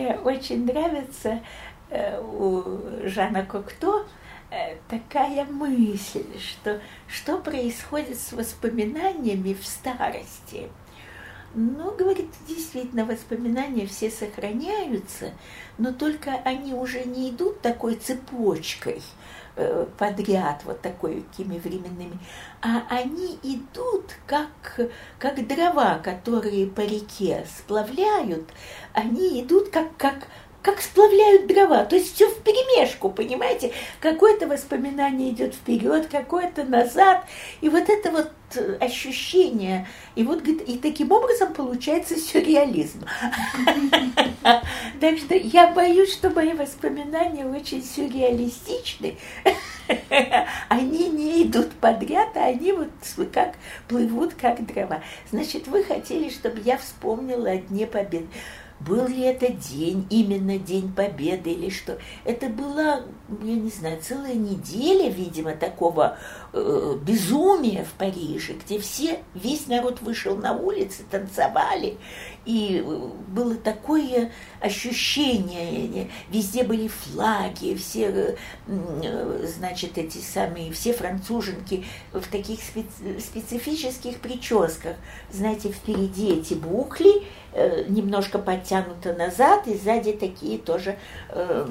мне очень нравится э, у Жана Кокто э, такая мысль, что что происходит с воспоминаниями в старости. Ну, говорит, действительно, воспоминания все сохраняются, но только они уже не идут такой цепочкой подряд, вот такими временными, а они идут как, как дрова, которые по реке сплавляют, они идут как, как как сплавляют дрова. То есть все в перемешку, понимаете? Какое-то воспоминание идет вперед, какое-то назад. И вот это вот ощущение. И вот и таким образом получается сюрреализм. Так что я боюсь, что мои воспоминания очень сюрреалистичны. Они не идут подряд, а они вот как плывут, как дрова. Значит, вы хотели, чтобы я вспомнила о Дне Победы был ли это день, именно День Победы или что. Это была, я не знаю, целая неделя, видимо, такого э, безумия в Париже, где все, весь народ вышел на улицы, танцевали, и э, было такое ощущение, везде были флаги, все, э, значит, эти самые, все француженки в таких специфических прическах, знаете, впереди эти букли, Э, немножко подтянуто назад, и сзади такие тоже э,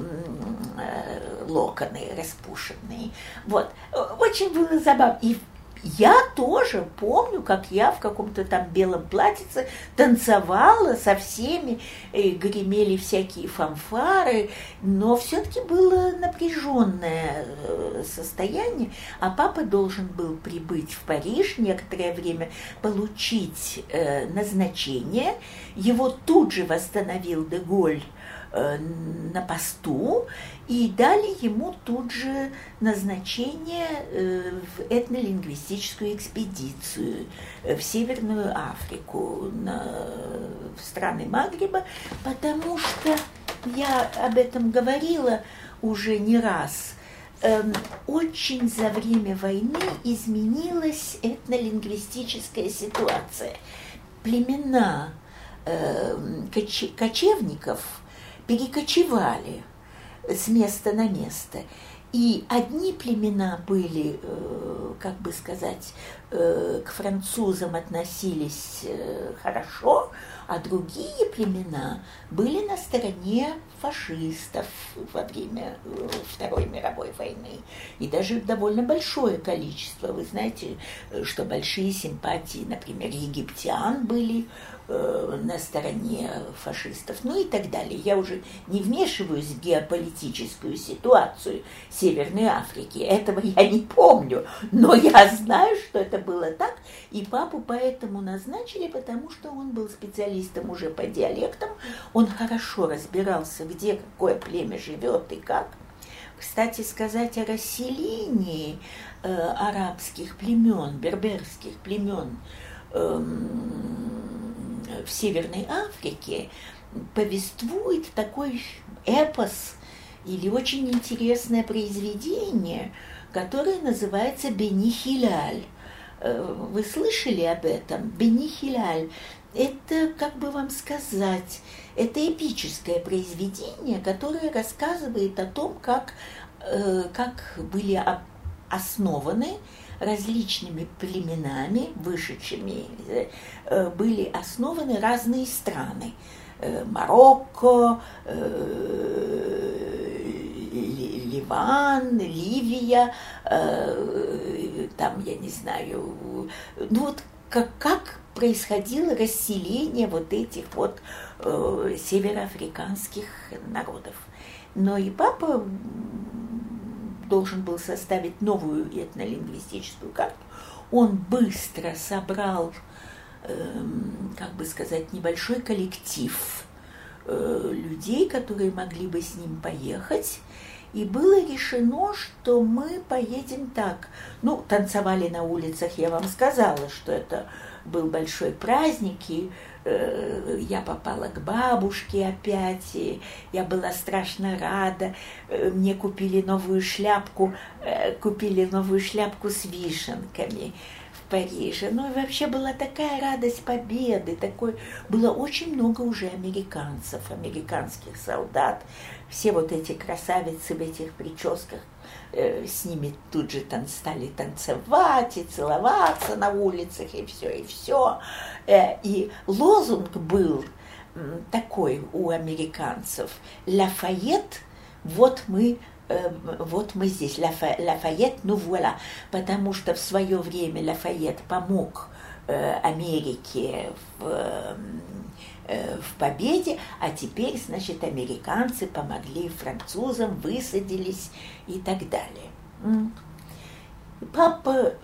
э, локоны распушенные. Вот. Очень было забавно. И я тоже помню, как я в каком-то там белом платьице танцевала со всеми, и гремели всякие фанфары, но все-таки было напряженное э, состояние, а папа должен был прибыть в Париж некоторое время, получить э, назначение, его тут же восстановил Деголь Э, на посту и дали ему тут же назначение э, в этнолингвистическую экспедицию э, в Северную Африку, на, в страны Магриба, потому что я об этом говорила уже не раз. Эм, очень за время войны изменилась этнолингвистическая ситуация. Племена кочевников – перекочевали с места на место. И одни племена были, э, как бы сказать, э, к французам относились э, хорошо, а другие племена были на стороне фашистов во время Второй мировой войны. И даже довольно большое количество. Вы знаете, что большие симпатии, например, египтян были Э, на стороне фашистов, ну и так далее. Я уже не вмешиваюсь в геополитическую ситуацию Северной Африки, этого я не помню, но я знаю, что это было так, и папу поэтому назначили, потому что он был специалистом уже по диалектам, он хорошо разбирался, где какое племя живет и как. Кстати сказать о расселении э, арабских племен, берберских племен, эм, в Северной Африке повествует такой эпос или очень интересное произведение, которое называется Бенихиляль. Э, вы слышали об этом? Бенихиляль. Это, как бы вам сказать, это эпическое произведение, которое рассказывает о том, как, э, как были основаны различными племенами, вышедшими, э, были основаны разные страны. Э, Марокко, э, Ливан, Ливия, там, я не знаю, ну вот как, как происходило расселение вот этих вот североафриканских народов. Но и папа должен был составить новую этнолингвистическую карту, он быстро собрал, эм, как бы сказать, небольшой коллектив э, людей, которые могли бы с ним поехать. И было решено, что мы поедем так. Ну, танцевали на улицах, я вам сказала, что это был большой праздник, и э, я попала к бабушке опять, и я была страшно рада. Э, мне купили новую шляпку, э, купили новую шляпку с вишенками. Париже. Ну и вообще была такая радость победы, такой, было очень много уже американцев, американских солдат, все вот эти красавицы в этих прическах, с ними тут же тан стали танцевать и целоваться на улицах, и все, и все. Э, и лозунг был такой у американцев, Лафайет, вот мы Э, вот мы здесь, Лафайет, ну вуаля, потому что в свое время Лафайет помог э, Америке в, э, в победе, а теперь, значит, американцы помогли французам, высадились и так далее. Папа,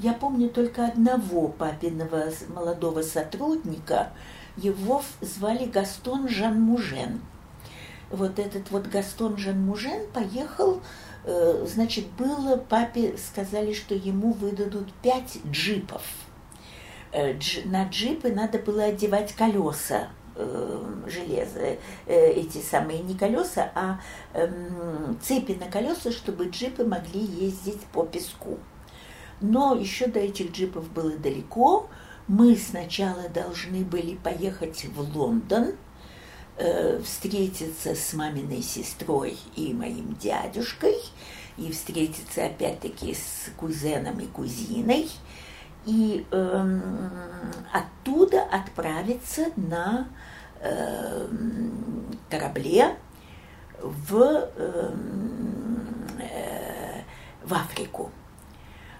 я помню только одного папиного молодого сотрудника, его звали Гастон Жан Мужен – вот этот вот Гастон Жан Мужен поехал, э, значит, было, папе сказали, что ему выдадут пять джипов. Э, на джипы надо было одевать колеса э, железо, эти самые не колеса, а эм, цепи на колеса, чтобы джипы могли ездить по песку. Но еще до этих джипов было далеко. Мы сначала должны были поехать в Лондон, э, встретиться с маминой сестрой и моим дядюшкой, и встретиться опять-таки с кузеном и кузиной, и э, оттуда отправиться на э, корабле в, эм, э, в Африку.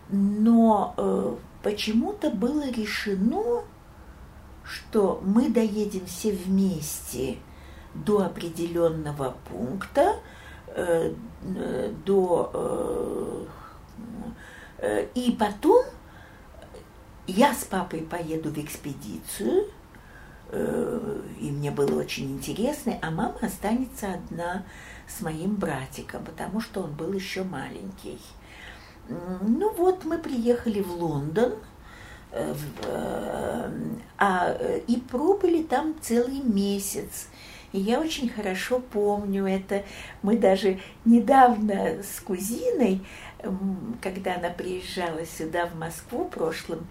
Но э, почему-то было решено, что мы доедем все вместе до определенного пункта, э, э, до, э, и потом я с папой поеду в экспедицию, и мне было очень интересно, а мама останется одна с моим братиком, потому что он был еще маленький. Ну вот мы приехали в Лондон, а, и пробыли там целый месяц. И я очень хорошо помню это. Мы даже недавно с кузиной, когда она приезжала сюда, в Москву, прошлым, э,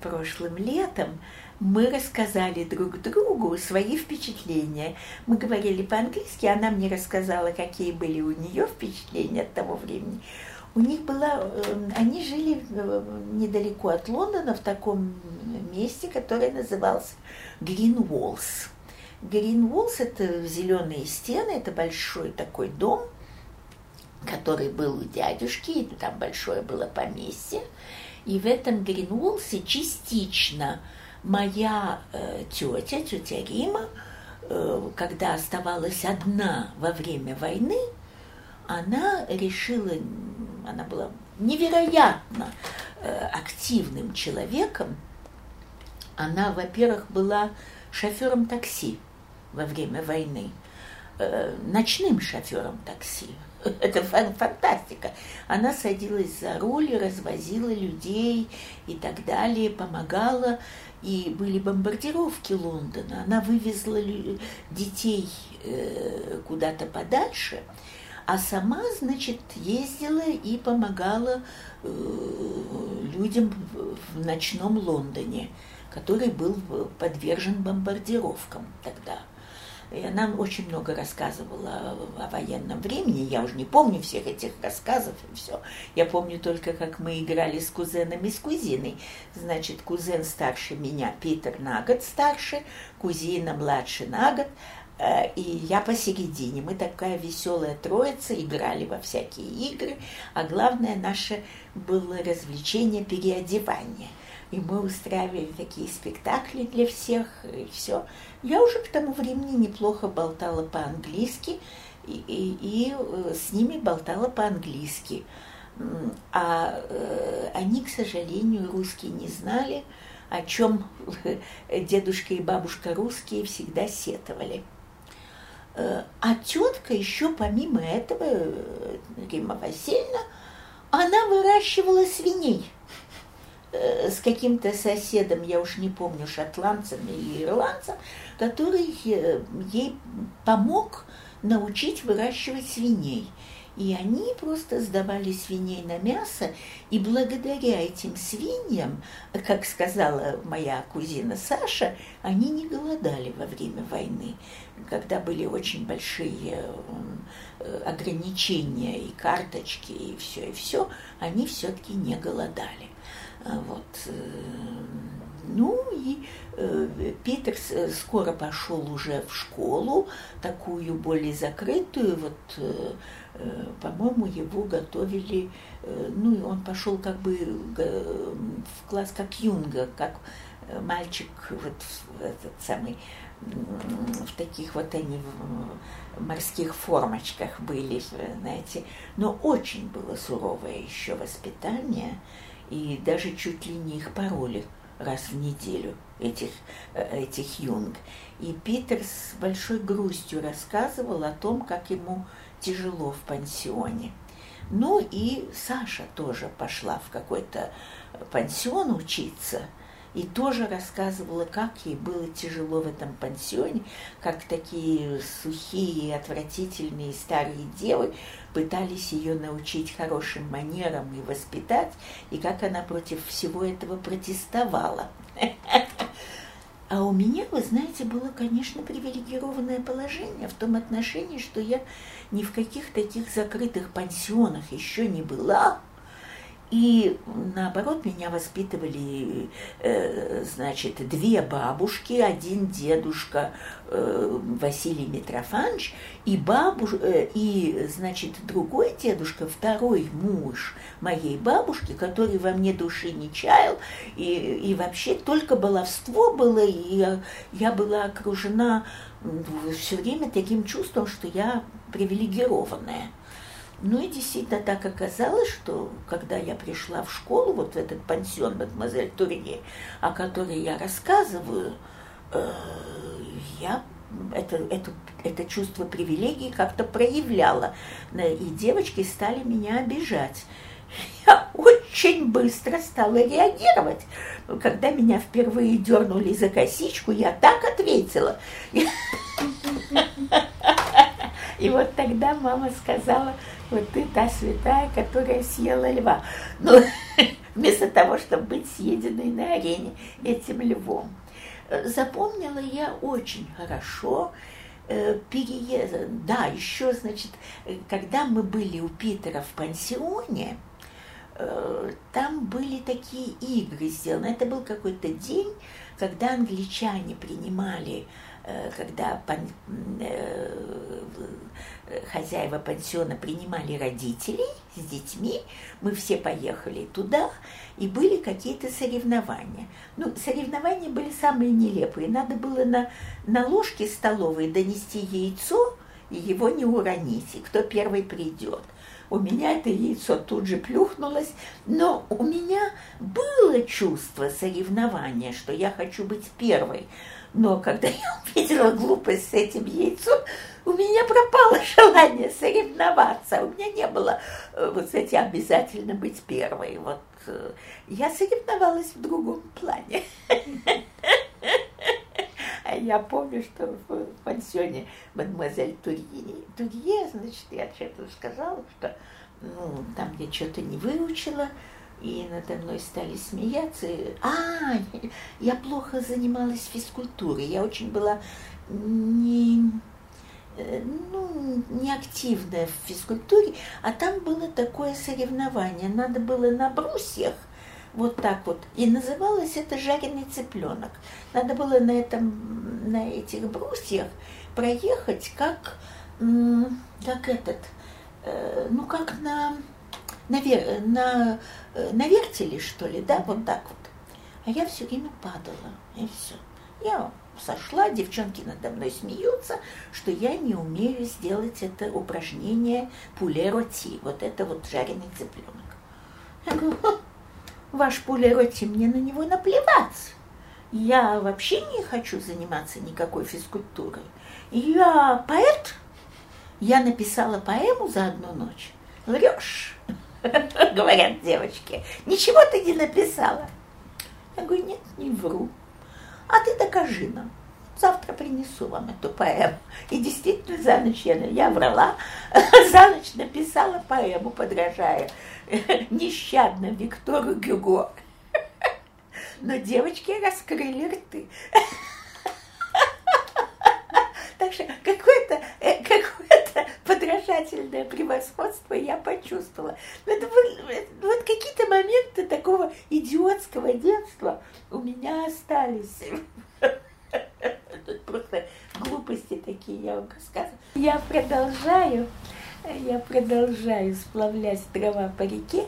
прошлым летом, мы рассказали друг другу свои впечатления. Мы говорили по-английски, она мне рассказала, какие были у нее впечатления от того времени. У них была, э, они жили э, недалеко от Лондона, в таком месте, которое называлось. Green Walls – это зеленые стены, это большой такой дом, который был у дядюшки, там большое было поместье. И в этом Гринволсе частично моя э, тетя, тетя Рима, э, когда оставалась одна во время войны, она решила, она была невероятно э, активным человеком. Она, во-первых, была шофером такси во время войны, э, ночным шофером такси. Это фантастика. Она садилась за руль, развозила людей и так далее, помогала. И были бомбардировки Лондона. Она вывезла детей э, куда-то подальше, а сама, значит, ездила и помогала э, людям в ночном Лондоне, который был подвержен бомбардировкам тогда. И она очень много рассказывала о, военном времени. Я уже не помню всех этих рассказов и все. Я помню только, как мы играли с кузенами с кузиной. Значит, кузен старше меня, Питер на год старше, кузина младше на год, э, и я посередине. Мы такая веселая троица, играли во всякие игры, а главное наше было развлечение переодевания – и мы устраивали такие спектакли для всех, и все. Я уже к тому времени неплохо болтала по-английски, и, и, и э, с ними болтала по-английски. А э, они, к сожалению, русские не знали, о чем дедушка и бабушка русские всегда сетовали. Э, а тетка еще помимо этого, э, Рима Васильевна, она выращивала свиней. Э, с каким-то соседом, я уж не помню, шотландцем или ирландцем, который э, ей помог научить выращивать свиней. И они просто сдавали свиней на мясо, и благодаря этим свиньям, как сказала моя кузина Саша, они не голодали во время войны, когда были очень большие э, ограничения и карточки, и все, и все, они все-таки не голодали. А вот. Э, ну и э, Питер скоро пошел уже в школу, такую более закрытую, вот Э, по-моему, его готовили, э, ну, и он пошел как бы в класс как юнга, как э, мальчик вот этот самый, в таких вот они в морских формочках были, знаете, но очень было суровое еще воспитание, и даже чуть ли не их пароли раз в неделю, этих, этих юнг. И Питер с большой грустью рассказывал о том, как ему тяжело в пансионе. Ну и Саша тоже пошла в какой-то пансион учиться и тоже рассказывала, как ей было тяжело в этом пансионе, как такие сухие, отвратительные старые девы пытались ее научить хорошим манерам и воспитать, и как она против всего этого протестовала. А у меня, вы знаете, было, конечно, привилегированное положение в том отношении, что я ни в каких таких закрытых пансионах еще не была. И наоборот, меня воспитывали, э, значит, две бабушки, один дедушка э, Василий Митрофанович, и, бабуш, э, и, значит, другой дедушка, второй муж моей бабушки, который во мне души не чаял, и, и вообще только баловство было, и я, я была окружена все время таким чувством, что я привилегированная. Ну и действительно так оказалось, что когда я пришла в школу, вот в этот пансион мадемуазель Турье, о которой я рассказываю, э, я это, это, это чувство привилегии как-то проявляла. И девочки стали меня обижать. Я очень быстро стала реагировать. Когда меня впервые дернули за косичку, я так ответила. И вот тогда мама сказала, вот ты та святая, которая съела льва. Ну, вместо того, чтобы быть съеденной на арене этим львом. Запомнила я очень хорошо э, переезд. Да, еще, значит, когда мы были у Питера в пансионе, э, там были такие игры сделаны. Это был какой-то день, когда англичане принимали Э, когда пан, э, хозяева пансиона принимали родителей с детьми, мы все поехали туда, и были какие-то соревнования. Ну, соревнования были самые нелепые. Надо было на, на ложке столовой донести яйцо и его не уронить, и кто первый придет. У меня это яйцо тут же плюхнулось, но у меня было чувство соревнования, что я хочу быть первой. Но когда я увидела глупость с этим яйцом, у меня пропало желание соревноваться. У меня не было э, вот кстати, обязательно быть первой. Вот э, я соревновалась в другом плане. А я помню, что в пансионе мадемуазель Турье, Турье, значит, я что-то сказала, что ну, там я что-то не выучила, и надо мной стали смеяться. А, я плохо занималась физкультурой, я очень была не, э, ну, не активная в физкультуре, а там было такое соревнование, надо было на брусьях, вот так вот. И называлось это жареный цыпленок. Надо было на этом, на этих брусьях проехать как, как этот, э, ну как на на, на, э, на вертеле, что ли, да, вот так вот. А я все время падала, и все. Я сошла, девчонки надо мной смеются, что я не умею сделать это упражнение пулероти, вот это вот жареный цыпленок. Я говорю, ваш пулероти, мне на него наплевать. Я вообще не хочу заниматься никакой физкультурой. Я поэт, я написала поэму за одну ночь. Врешь. говорят девочки. Ничего ты не написала. Я говорю, нет, не вру. А ты докажи нам. завтра принесу вам эту поэму. И действительно, за ночь я, я врала, за ночь написала поэму, подражая нещадно Виктору Гюго. Но девочки раскрыли рты. Какое-то э, какое подражательное превосходство я почувствовала. Это вот какие-то моменты такого идиотского детства у меня остались. Тут просто глупости такие, я вам рассказываю. Я продолжаю, я продолжаю сплавлять дрова по реке.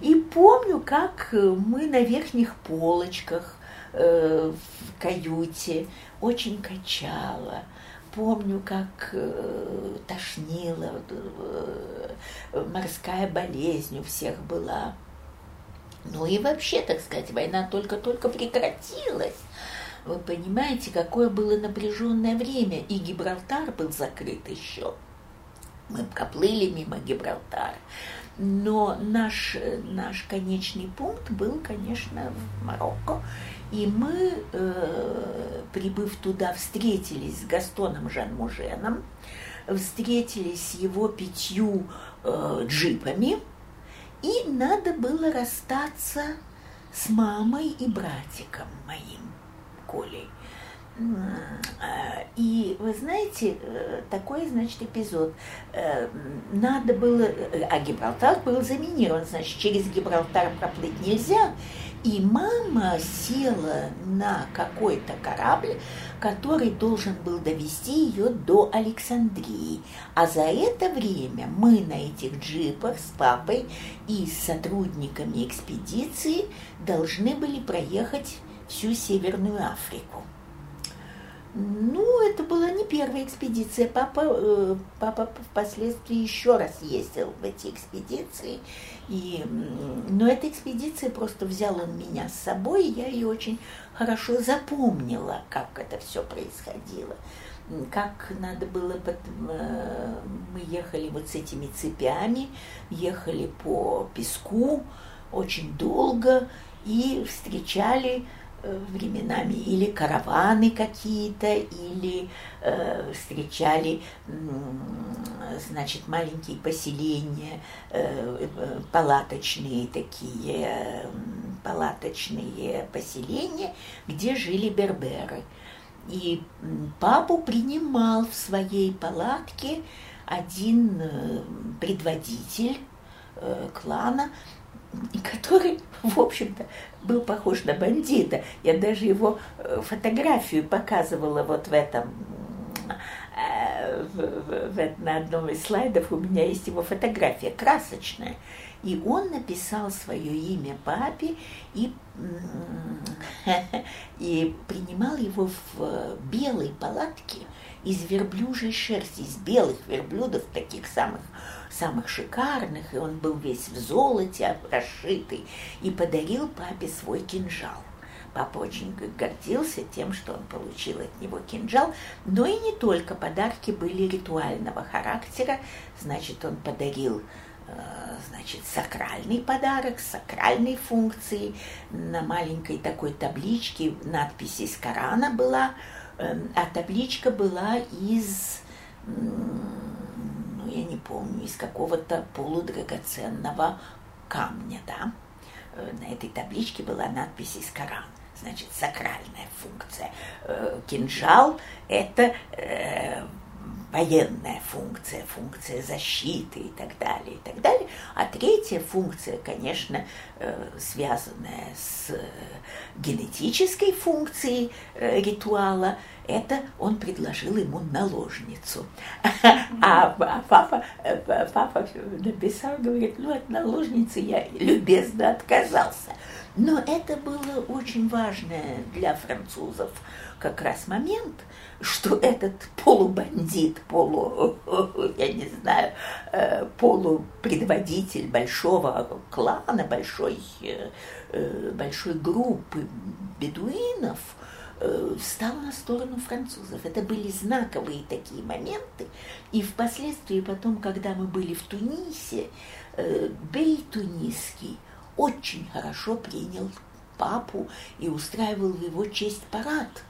И помню, как мы на верхних полочках э, в каюте очень качало. Помню, как э, тошнило, э, морская болезнь у всех была. Ну и вообще, так сказать, война только-только прекратилась. Вы понимаете, какое было напряженное время, и Гибралтар был закрыт еще. Мы проплыли мимо Гибралтара. Но наш, наш конечный пункт был, конечно, в Марокко. И мы, э, прибыв туда, встретились с Гастоном Жан-Муженом, встретились с его пятью э, джипами, и надо было расстаться с мамой и братиком моим. Колей. А, и вы знаете, э, такой, значит, эпизод. Э, надо было, а Гибралтар был заминирован, значит, через Гибралтар проплыть нельзя. И мама села на какой-то корабль, который должен был довести ее до Александрии. А за это время мы на этих джипах с папой и с сотрудниками экспедиции должны были проехать всю Северную Африку. Ну, это была не первая экспедиция. Папа, э, папа впоследствии еще раз ездил в эти экспедиции. И, но эта экспедиция просто взял он меня с собой, и я ее очень хорошо запомнила, как это все происходило. Как надо было, э, мы ехали вот с этими цепями, ехали по песку очень долго и встречали Э, временами или караваны какие-то, или э, встречали, э, значит, маленькие поселения, э, э, палаточные такие, э, палаточные поселения, где жили берберы. И папу принимал в своей палатке один э, предводитель э, клана, который, в общем-то, был похож на бандита. Я даже его э, фотографию показывала вот в этом э, в, в, в, на одном из слайдов у меня есть его фотография красочная. И он написал свое имя папе и, и принимал его в белой палатке из верблюжьей шерсти, из белых верблюдов, таких самых самых шикарных, и он был весь в золоте, расшитый, и подарил папе свой кинжал. Папа очень гордился тем, что он получил от него кинжал, но и не только подарки были ритуального характера, значит, он подарил э, значит, сакральный подарок, сакральной функции. На маленькой такой табличке надпись из Корана была, эм, а табличка была из я не помню, из какого-то полудрагоценного камня, да. Э, на этой табличке была надпись из Корана значит, сакральная функция. Э, кинжал – это э, военная функция, функция защиты и так далее, и так далее. А третья функция, конечно, связанная с генетической функцией ритуала – это он предложил ему наложницу. А, папа, э, папа написал, говорит, ну от наложницы я любезно отказался. Но это было очень важное для французов как раз момент, что этот полубандит, полу, я не знаю, э, полупредводитель большого клана, большой, э, большой группы бедуинов – Э, встал на сторону французов. Это были знаковые такие моменты. И впоследствии потом, когда мы были в Тунисе, Бей Тунисский очень хорошо принял папу и устраивал в его честь парад.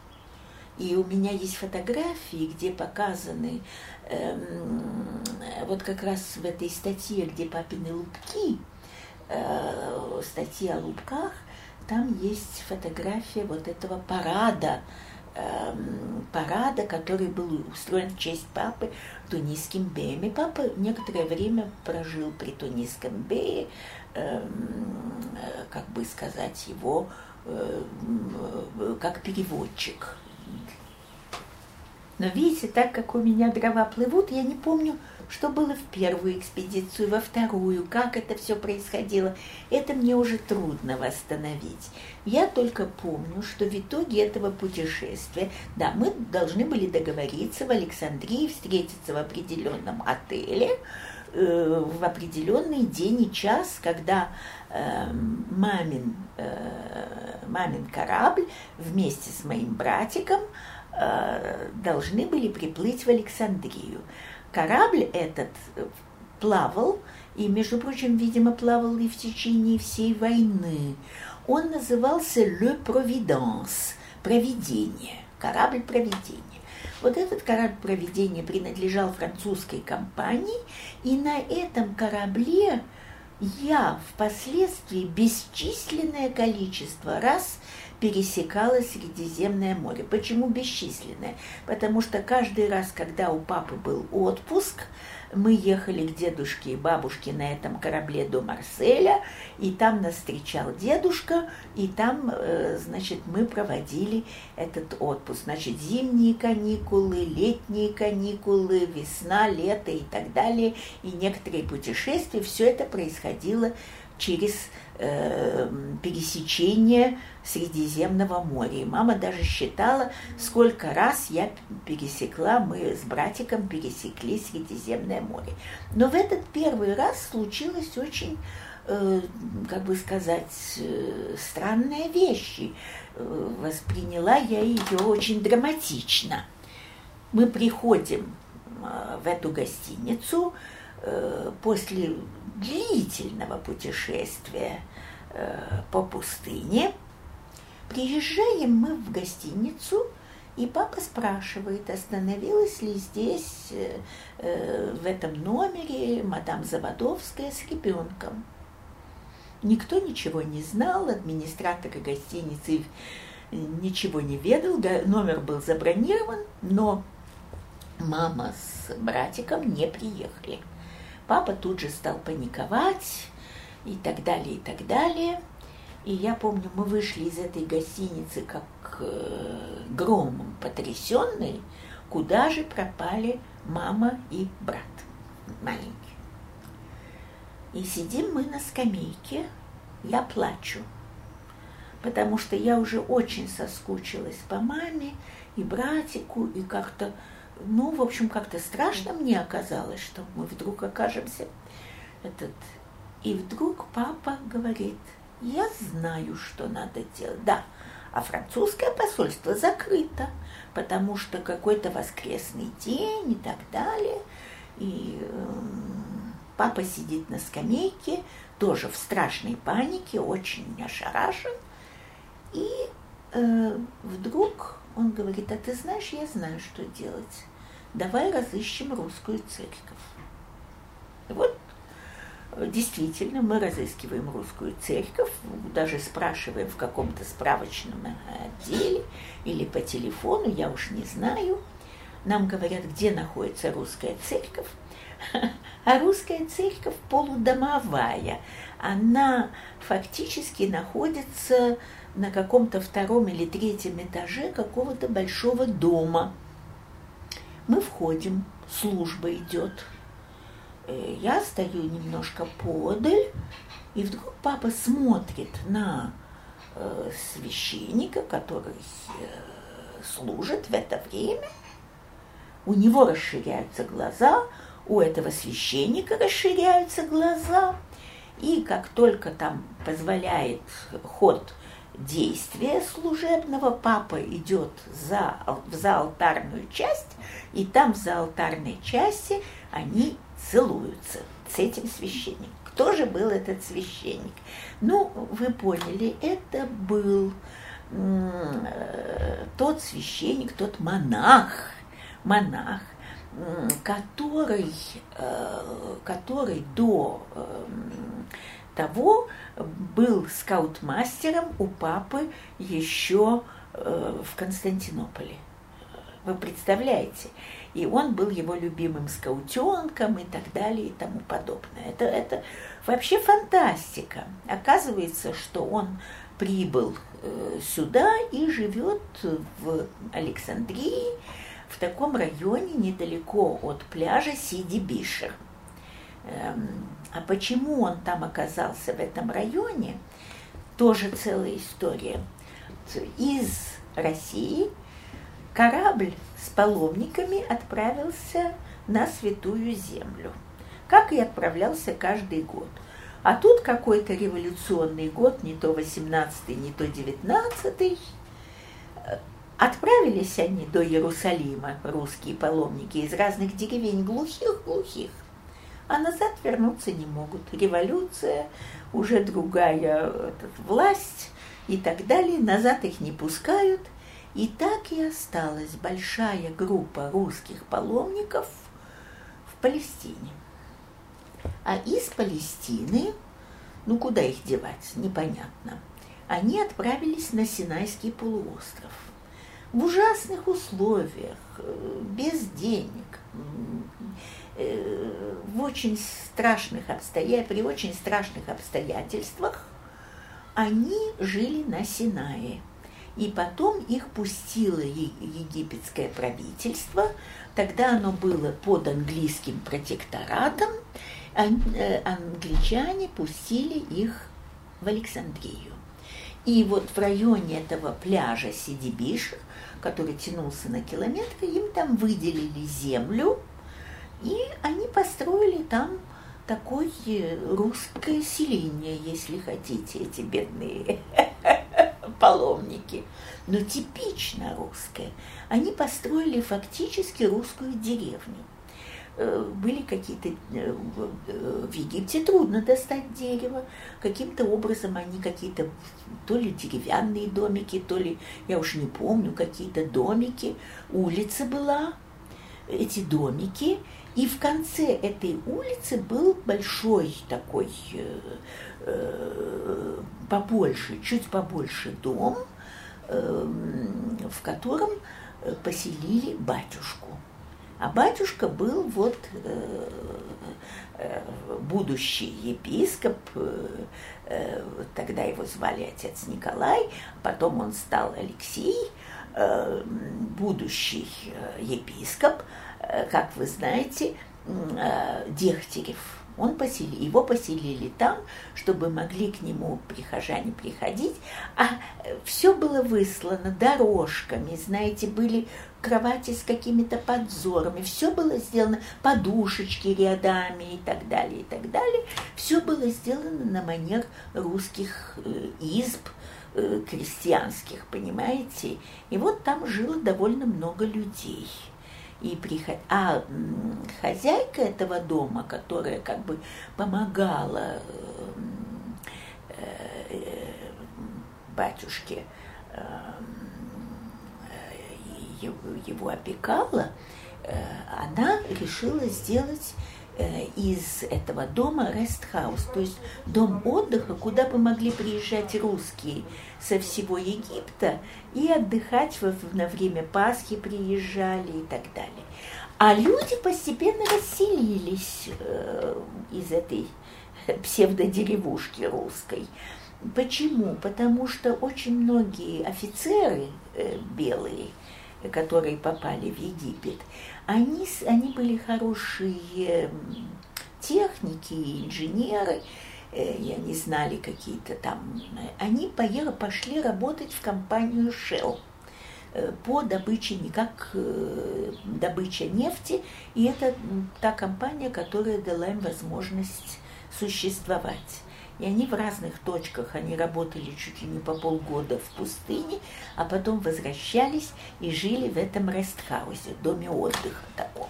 И у меня есть фотографии, где показаны эм, вот как раз в этой статье, где папины лупки, э, статья о лупках, там есть фотография вот этого парада, эм, парада, который был устроен в честь папы в Тунисском Беме. Папа некоторое время прожил при Тунисском Бее, эм, э, как бы сказать, его э, как переводчик но видите, так как у меня дрова плывут, я не помню, что было в первую экспедицию, во вторую, как это все происходило. Это мне уже трудно восстановить. Я только помню, что в итоге этого путешествия, да, мы должны были договориться в Александрии, встретиться в определенном отеле, э, в определенный день и час, когда мамин, э, мамин корабль вместе с моим братиком Э, должны были приплыть в Александрию. Корабль этот э, плавал, и, между прочим, видимо, плавал и в течение всей войны. Он назывался «Le Providence» – «Провидение», корабль «Провидение». Вот этот корабль проведения принадлежал французской компании, и на этом корабле я впоследствии бесчисленное количество раз пересекала Средиземное море. Почему бесчисленное? Потому что каждый раз, когда у папы был отпуск, мы ехали к дедушке и бабушке на этом корабле до Марселя, и там нас встречал дедушка, и там, э, значит, мы проводили этот отпуск. Значит, зимние каникулы, летние каникулы, весна, лето и так далее, и некоторые путешествия, все это происходило через э, пересечение Средиземного моря. И мама даже считала, сколько раз я пересекла, мы с братиком пересекли Средиземное море. Но в этот первый раз случилось очень э, как бы сказать, э, странные вещи. Э, восприняла я ее очень драматично. Мы приходим в эту гостиницу после длительного путешествия по пустыне – Приезжаем мы в гостиницу, и папа спрашивает, остановилась ли здесь, э, э, в этом номере, мадам Заводовская с ребенком. Никто ничего не знал, администратор гостиницы ничего не ведал, номер был забронирован, но мама с братиком не приехали. Папа тут же стал паниковать и так далее, и так далее – и я помню, мы вышли из этой гостиницы как э, громом потрясенные, куда же пропали мама и брат маленький. И сидим мы на скамейке, я плачу, потому что я уже очень соскучилась по маме и братику, и как-то, ну, в общем, как-то страшно мне оказалось, что мы вдруг окажемся этот... И вдруг папа говорит – я знаю, что надо делать. Да, а французское посольство закрыто, потому что какой-то воскресный день и так далее. И э, папа сидит на скамейке, тоже в страшной панике, очень ошарашен. И э, вдруг он говорит, а ты знаешь, я знаю, что делать. Давай разыщем русскую церковь. Вот Действительно, мы разыскиваем русскую церковь, даже спрашиваем в каком-то справочном отделе или по телефону, я уж не знаю. Нам говорят, где находится русская церковь. А русская церковь полудомовая. Она фактически находится на каком-то втором или третьем этаже какого-то большого дома. Мы входим, служба идет – я стою немножко подаль, и вдруг папа смотрит на э, священника, который э, служит в это время. У него расширяются глаза, у этого священника расширяются глаза. И как только там позволяет ход действия служебного, папа идет за, в заалтарную часть, и там в заалтарной части они целуются с этим священником. Кто же был этот священник? Ну, вы поняли, это был тот священник, тот монах, монах, который, который до того был скаут-мастером у папы еще в Константинополе. Вы представляете? И он был его любимым скаутенком и так далее и тому подобное. Это, это вообще фантастика. Оказывается, что он прибыл э, сюда и живет в Александрии, в таком районе недалеко от пляжа Сиди Бишер. Эм, а почему он там оказался в этом районе, тоже целая история. Из России корабль с паломниками отправился на Святую Землю, как и отправлялся каждый год. А тут какой-то революционный год, не то 18-й, не то 19-й. Отправились они до Иерусалима, русские паломники, из разных деревень глухих-глухих, а назад вернуться не могут. Революция, уже другая этот, власть и так далее, назад их не пускают – и так и осталась большая группа русских паломников в Палестине. А из Палестины, ну куда их девать, непонятно, они отправились на Синайский полуостров. В ужасных условиях, без денег, э, в очень страшных обстоятельствах, при очень страшных обстоятельствах они жили на Синае – и потом их пустило египетское правительство. Тогда оно было под английским протекторатом. Э, англичане пустили их в Александрию. И вот в районе этого пляжа Сидибиш, который тянулся на километры, им там выделили землю, и они построили там такое русское селение, если хотите, эти бедные паломники, но типично русское. Они построили фактически русскую деревню. Э, были какие-то... Э, э, в Египте трудно достать дерево. Каким-то образом они какие-то то ли деревянные домики, то ли, я уж не помню, какие-то домики. Улица была, эти домики, и в конце этой улицы был большой такой э, побольше, чуть побольше дом, э, в котором поселили батюшку. А батюшка был вот э, э, будущий епископ, э, э, тогда его звали отец Николай, потом он стал Алексей, э, будущий э, епископ, э, как вы знаете, э, Дегтярев он посели, его поселили там, чтобы могли к нему прихожане приходить, а э, все было выслано дорожками, знаете, были кровати с какими-то подзорами, все было сделано, подушечки рядами и так далее, и так далее. Все было сделано на манер русских э, изб, э, крестьянских, понимаете? И вот там жило довольно много людей – и приход... А хозяйка этого дома, которая как бы помогала э, батюшке, его опекала, э, она решила сделать Э, из этого дома рестхаус, то есть дом отдыха, куда бы могли приезжать русские со всего Египта и отдыхать на время Пасхи приезжали и так далее. А люди постепенно расселились э, из этой псевдодеревушки русской. Почему? Потому что очень многие офицеры э, белые, которые попали в Египет, они, они были хорошие техники, инженеры, э, и они знали какие-то там, они поехали, пошли работать в компанию Shell э, по добыче, не как э, добыча нефти, и это та компания, которая дала им возможность существовать. И они в разных точках, они работали чуть ли не по полгода в пустыне, а потом возвращались и жили в этом рестхаусе, доме отдыха таком.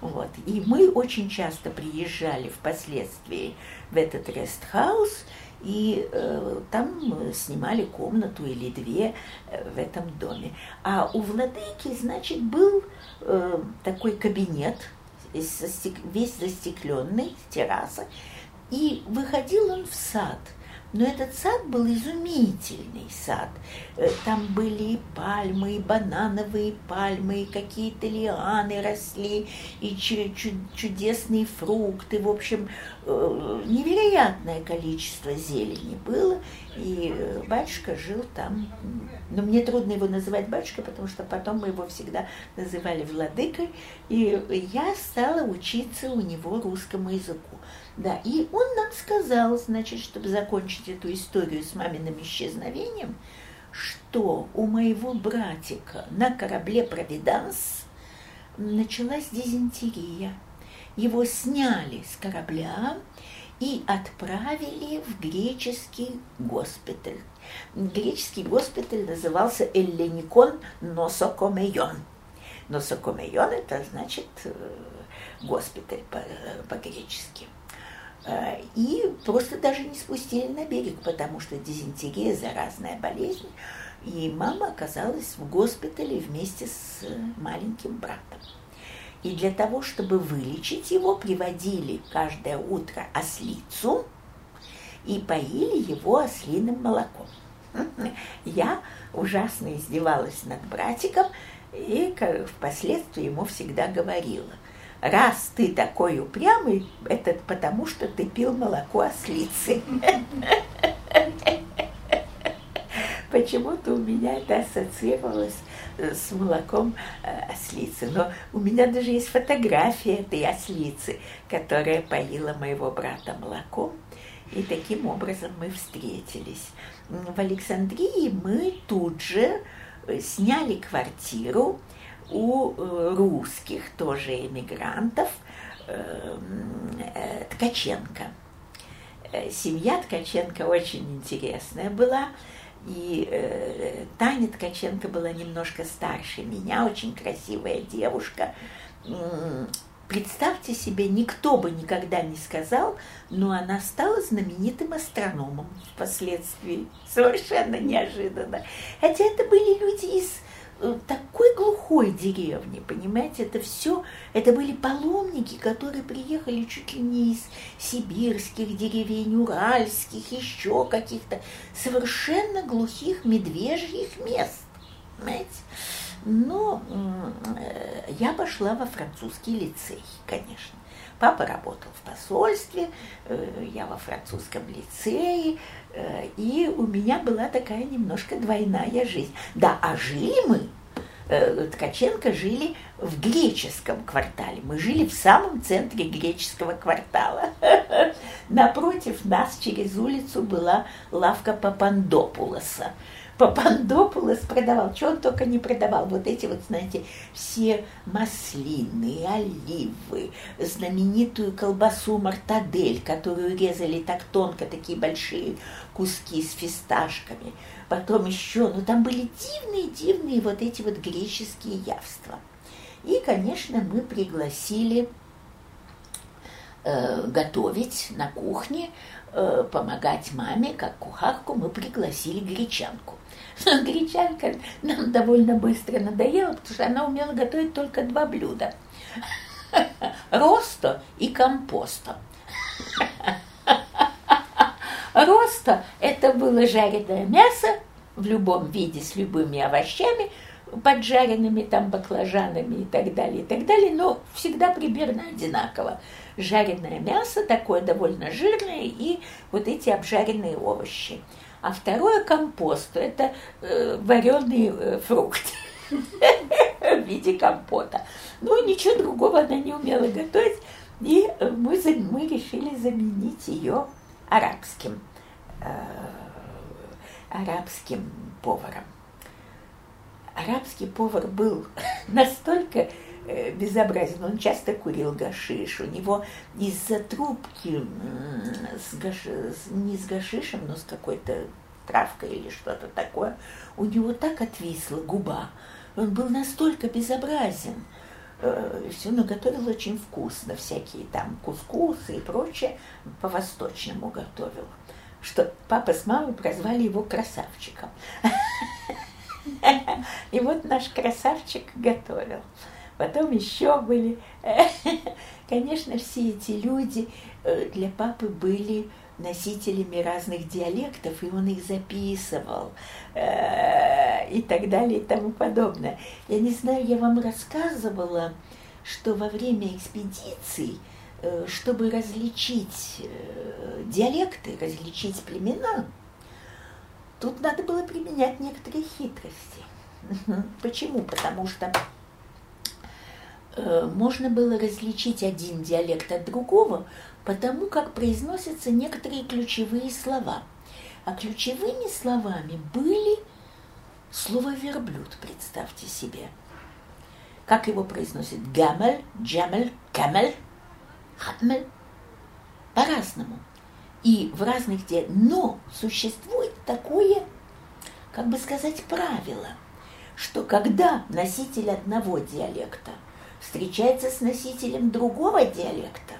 Вот. И мы очень часто приезжали впоследствии в этот рестхаус, и э, там снимали комнату или две э, в этом доме. А у владыки, значит, был э, такой кабинет, весь застекленный, терраса, и выходил он в сад – но этот сад был изумительный сад. Э, там были и пальмы, и банановые пальмы, и какие-то лианы росли, и чудесные фрукты. В общем, э, невероятное количество зелени было. И э, батюшка жил там. Но мне трудно его называть батюшкой, потому что потом мы его всегда называли владыкой. И я стала учиться у него русскому языку. Да, и он нам сказал, значит, чтобы закончить эту историю с маминым исчезновением, что у моего братика на корабле «Провиданс» началась дизентерия. Его сняли с корабля и отправили в греческий госпиталь. Греческий госпиталь назывался Эллиникон Носокомейон. Носокомейон – это значит э, госпиталь по-гречески. По Э, и просто даже не спустили на берег, потому что дизентерия – заразная болезнь. И мама оказалась в госпитале вместе с маленьким братом. И для того, чтобы вылечить его, приводили каждое утро ослицу и поили его ослиным молоком. Я ужасно издевалась над братиком и впоследствии ему всегда говорила – раз ты такой упрямый, это потому, что ты пил молоко ослицы. Почему-то у меня это ассоциировалось э, с молоком э, ослицы. Но у меня даже есть фотография этой ослицы, которая поила моего брата молоком. И таким образом мы встретились. В Александрии мы тут же э, сняли квартиру, у э, русских тоже эмигрантов эм, э, Ткаченко. Э, семья Ткаченко очень интересная была. И э, Таня Ткаченко была немножко старше меня, очень красивая девушка. Представьте себе, никто бы никогда не сказал, но она стала знаменитым астрономом впоследствии. Совершенно неожиданно. Хотя это были люди из такой глухой деревни, понимаете, это все, это были паломники, которые приехали чуть ли не из сибирских деревень, уральских, еще каких-то совершенно глухих медвежьих мест, понимаете. Но э, я пошла во французский лицей, конечно. Папа работал в посольстве, э, я во французском лицее, э, и у меня была такая немножко двойная жизнь. Да, а жили мы, э, Ткаченко жили в греческом квартале. Мы жили в самом центре греческого квартала. Напротив нас через улицу была лавка Папандопулоса. Папандопулос продавал, что он только не продавал. Вот эти вот, знаете, все маслины, оливы, знаменитую колбасу мартадель, которую резали так тонко, такие большие куски с фисташками. Потом еще, ну там были дивные-дивные вот эти вот греческие явства. И, конечно, мы пригласили э, готовить на кухне, э, помогать маме, как кухарку, мы пригласили гречанку. Но гречанка нам довольно быстро надоела, потому что она умела готовить только два блюда. Росто и компосто. Росто – это было жареное мясо в любом виде с любыми овощами, поджаренными там баклажанами и так далее, и так далее, но всегда примерно одинаково. Жареное мясо такое довольно жирное и вот эти обжаренные овощи а второе компост, это э, вареный э, фрукт в виде компота. Ну, ничего другого она не умела готовить, и мы, мы решили заменить ее арабским, э, арабским поваром. Арабский повар был настолько Э, безобразен. Он часто курил гашиш. У него из-за трубки с гаш... не с гашишем, но с какой-то травкой или что-то такое, у него так отвисла губа. Он был настолько безобразен. Э, Все наготовил очень вкусно, всякие там кускусы и прочее, по-восточному готовил. что папа с мамой прозвали его красавчиком. И вот наш красавчик готовил. Потом еще были, конечно, все эти люди э, для папы были носителями разных диалектов, и он их записывал э, и так далее и тому подобное. Я не знаю, я вам рассказывала, что во время экспедиций, э, чтобы различить диалекты, различить племена, тут надо было применять некоторые хитрости. Почему? Потому что э, можно было различить один диалект от другого, потому как произносятся некоторые ключевые слова. А ключевыми словами были слово верблюд, представьте себе. Как его произносят? Гамель, джамель, камель, хатмель. По-разному. И в разных диалектах. Но существует такое, как бы сказать, правило, что когда носитель одного диалекта встречается с носителем другого диалекта,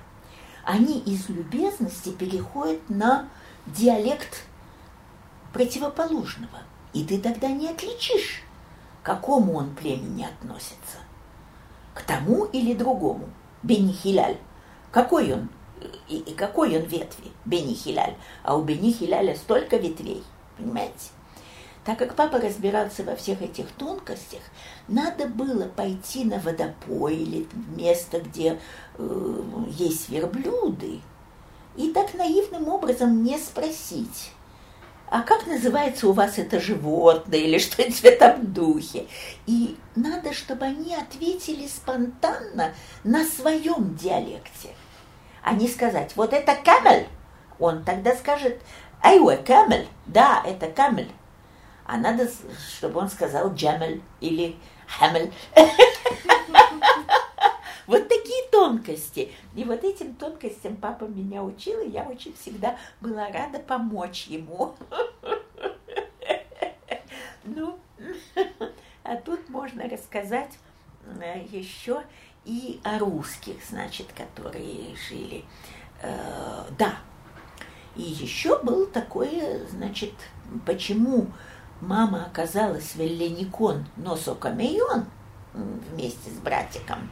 они из любезности переходят на диалект противоположного. И ты тогда не отличишь, к какому он племени относится. К тому или другому. Бенихиляль. Какой он? И, и какой он ветви? Бенихиляль. А у Бенихиляля столько ветвей. Понимаете? Так как папа разбирался во всех этих тонкостях, надо было пойти на водопой или место, где э, есть верблюды, и так наивным образом не спросить, а как называется у вас это животное или что это в этом духе. И надо, чтобы они ответили спонтанно на своем диалекте, а не сказать, вот это камель. Он тогда скажет, айуэ, камель, да, это камель а надо, чтобы он сказал Джамель или Хамель. Вот такие тонкости. И вот этим тонкостям папа меня учил, и я очень всегда была рада помочь ему. Ну, а тут можно рассказать э, еще и о русских, значит, которые жили. Э, да. И еще был такое, значит, почему мама оказалась в Элленикон Носокамейон вместе с братиком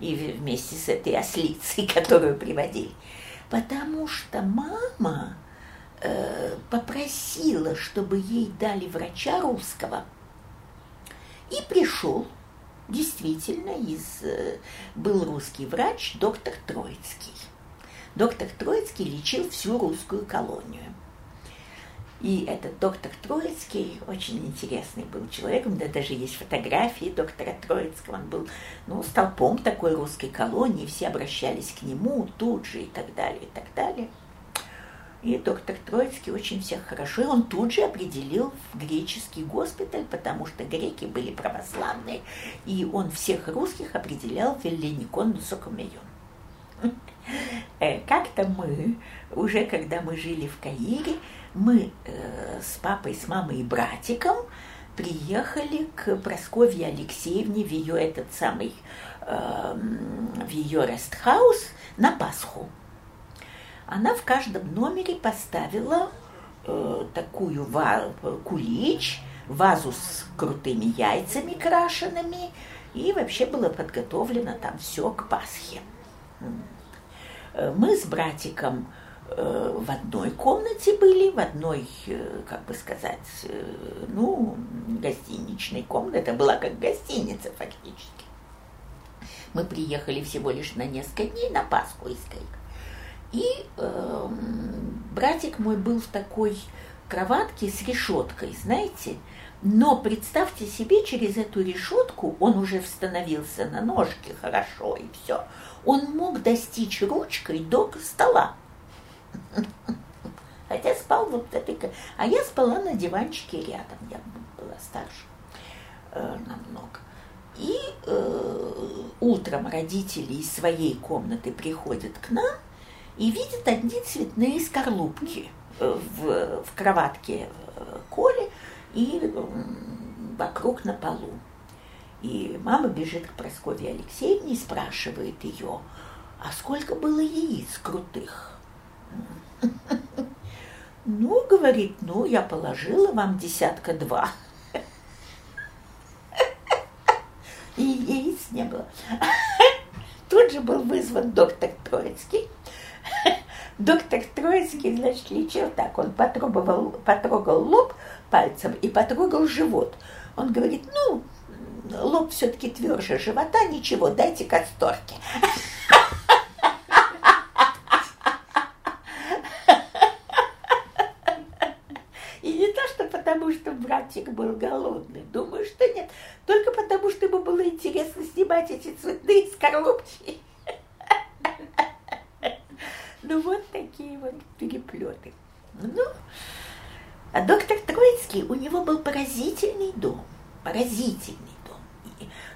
и вместе с этой ослицей, которую приводили. Потому что мама э, попросила, чтобы ей дали врача русского. И пришел, действительно, из, э, был русский врач, доктор Троицкий. Доктор Троицкий лечил всю русскую колонию. И этот доктор Троицкий очень интересный был человеком, да даже есть фотографии доктора Троицкого, он был ну, столпом такой русской колонии, все обращались к нему тут же и так далее, и так далее. И доктор Троицкий очень всех хорошо, и он тут же определил в греческий госпиталь, потому что греки были православные, и он всех русских определял в Эллиникон Сокомейон. Э, как-то мы, уже когда мы жили в Каире, мы э, с папой, с мамой и братиком приехали к Просковье Алексеевне в ее этот самый, э, в ее рестхаус на Пасху. Она в каждом номере поставила э, такую ва- кулич, вазу с крутыми яйцами крашенными, и вообще было подготовлено там все к Пасхе. Э, мы с братиком Э, в одной комнате были, в одной, э, как бы сказать, ну, гостиничной комнате. Это была как гостиница фактически. Мы приехали всего лишь на несколько дней на Пасху из Кайка. И э, братик мой был в такой кроватке с решеткой, знаете. Но представьте себе, через эту решетку он уже становился на ножке хорошо и все. Он мог достичь ручкой до стола. Хотя спал вот в этой... А я спала на диванчике рядом, я была старше э, намного. И э, утром родители из своей комнаты приходят к нам и видят одни цветные скорлупки э, в, в кроватке э, Коли и вокруг на полу. И мама бежит к Прасковье Алексеевне и спрашивает ее, а сколько было яиц крутых? Ну, говорит, ну, я положила вам десятка два. И яиц не было. Тут же был вызван доктор Троицкий. Доктор Троицкий, значит, лечил так. Он потрогал, потрогал лоб пальцем и потрогал живот. Он говорит, ну, лоб все-таки тверже живота, ничего, дайте касторки. И не то, что потому, что братик был голодный, думаю, что нет, только потому, что ему было интересно снимать эти цветные скорлупки. Ну, вот такие вот переплеты. Ну, а доктор Троицкий, у него был поразительный дом, поразительный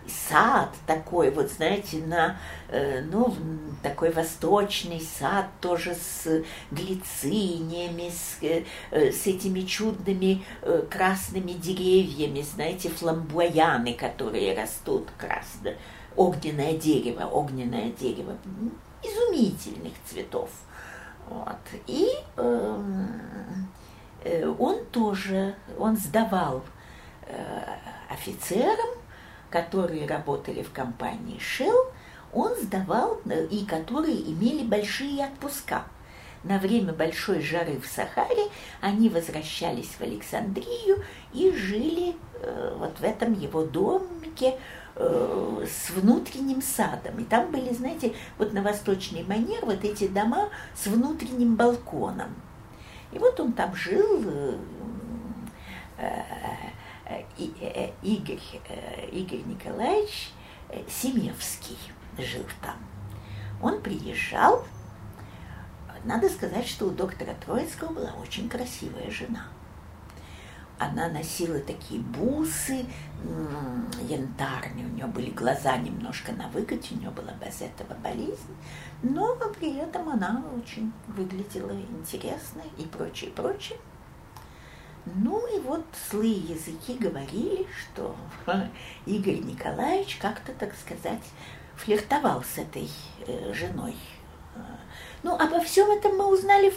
сад такой, вот знаете, на, э, ну, такой восточный сад тоже с глициниями, с, э, с этими чудными э, красными деревьями, знаете, фламбуяны, которые растут красно, огненное дерево, огненное дерево, изумительных цветов. Вот. И эм, э, он тоже, он сдавал э, офицерам которые работали в компании Shell, он сдавал, э, и которые имели большие отпуска. На время большой жары в Сахаре они возвращались в Александрию и жили э, вот в этом его домике э, с внутренним садом. И там были, знаете, вот на восточный манер вот эти дома с внутренним балконом. И вот он там жил, э, э, Игорь, Игорь Николаевич Семевский жил там. Он приезжал, надо сказать, что у доктора Троицкого была очень красивая жена. Она носила такие бусы янтарные, у нее были глаза немножко на выкате, у нее была без этого болезнь, но при этом она очень выглядела интересно и прочее, прочее. Ну и вот злые языки говорили, что Игорь Николаевич как-то, так сказать, флиртовал с этой э, женой. Ну, обо всем этом мы узнали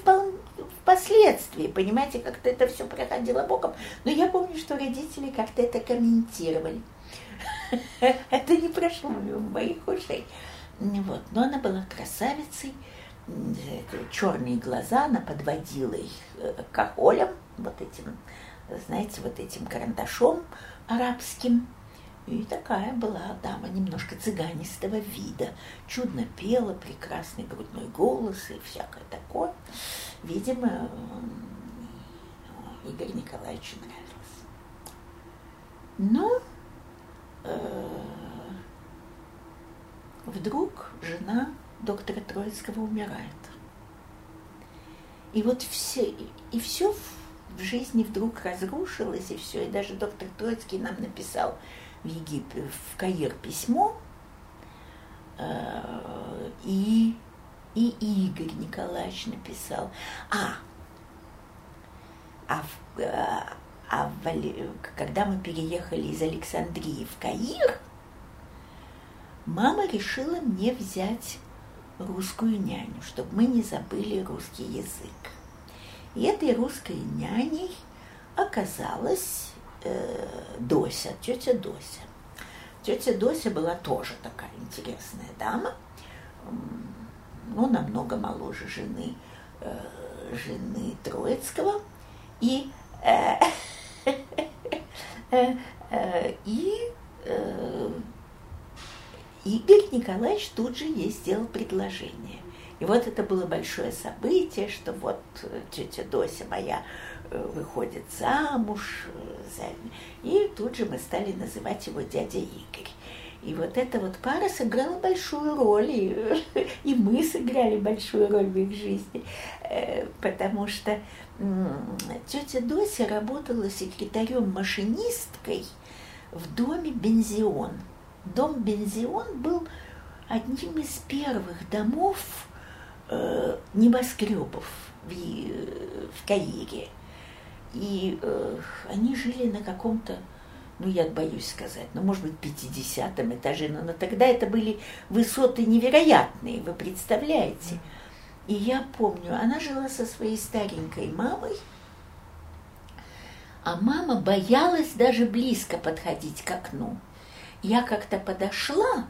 впоследствии, понимаете, как-то это все проходило боком. Но я помню, что родители как-то это комментировали. Это не прошло мимо моих ушей. Вот. Но она была красавицей, черные глаза, она подводила их э, кахолем, вот этим, знаете, вот этим карандашом арабским. И такая была дама немножко цыганистого вида. Чудно пела, прекрасный грудной голос и всякое такое. Видимо, Игорь Николаевичу нравилось. Но э, вдруг жена доктора Троицкого умирает. И вот все, и все в жизни вдруг разрушилось, и все. И даже доктор Троицкий нам написал в Египет, в Каир письмо, э, и, и Игорь Николаевич написал. А, а, в, э, а в, когда мы переехали из Александрии в Каир, мама решила мне взять русскую няню, чтобы мы не забыли русский язык. И этой русской няней оказалась э, Дося, тетя Дося. Тетя Дося была тоже такая интересная дама, ну, намного моложе жены, э, жены Троицкого. И, э, э, э, и э, Игорь Николаевич тут же ей сделал предложение. И вот это было большое событие, что вот тетя Дося моя выходит замуж, э, и тут же мы стали называть его дядя Игорь. И вот эта вот пара сыграла большую роль, и, и мы сыграли большую роль в их жизни, потому что тетя Дося работала секретарем-машинисткой в доме Бензион. Дом Бензион был одним из первых домов, э, небоскребов в, в Каире. И э, они жили на каком-то, ну, я боюсь сказать, ну, может быть, 50 этаже, но, но тогда это были высоты невероятные, вы представляете. И я помню, она жила со своей старенькой мамой, а мама боялась даже близко подходить к окну. Я как-то подошла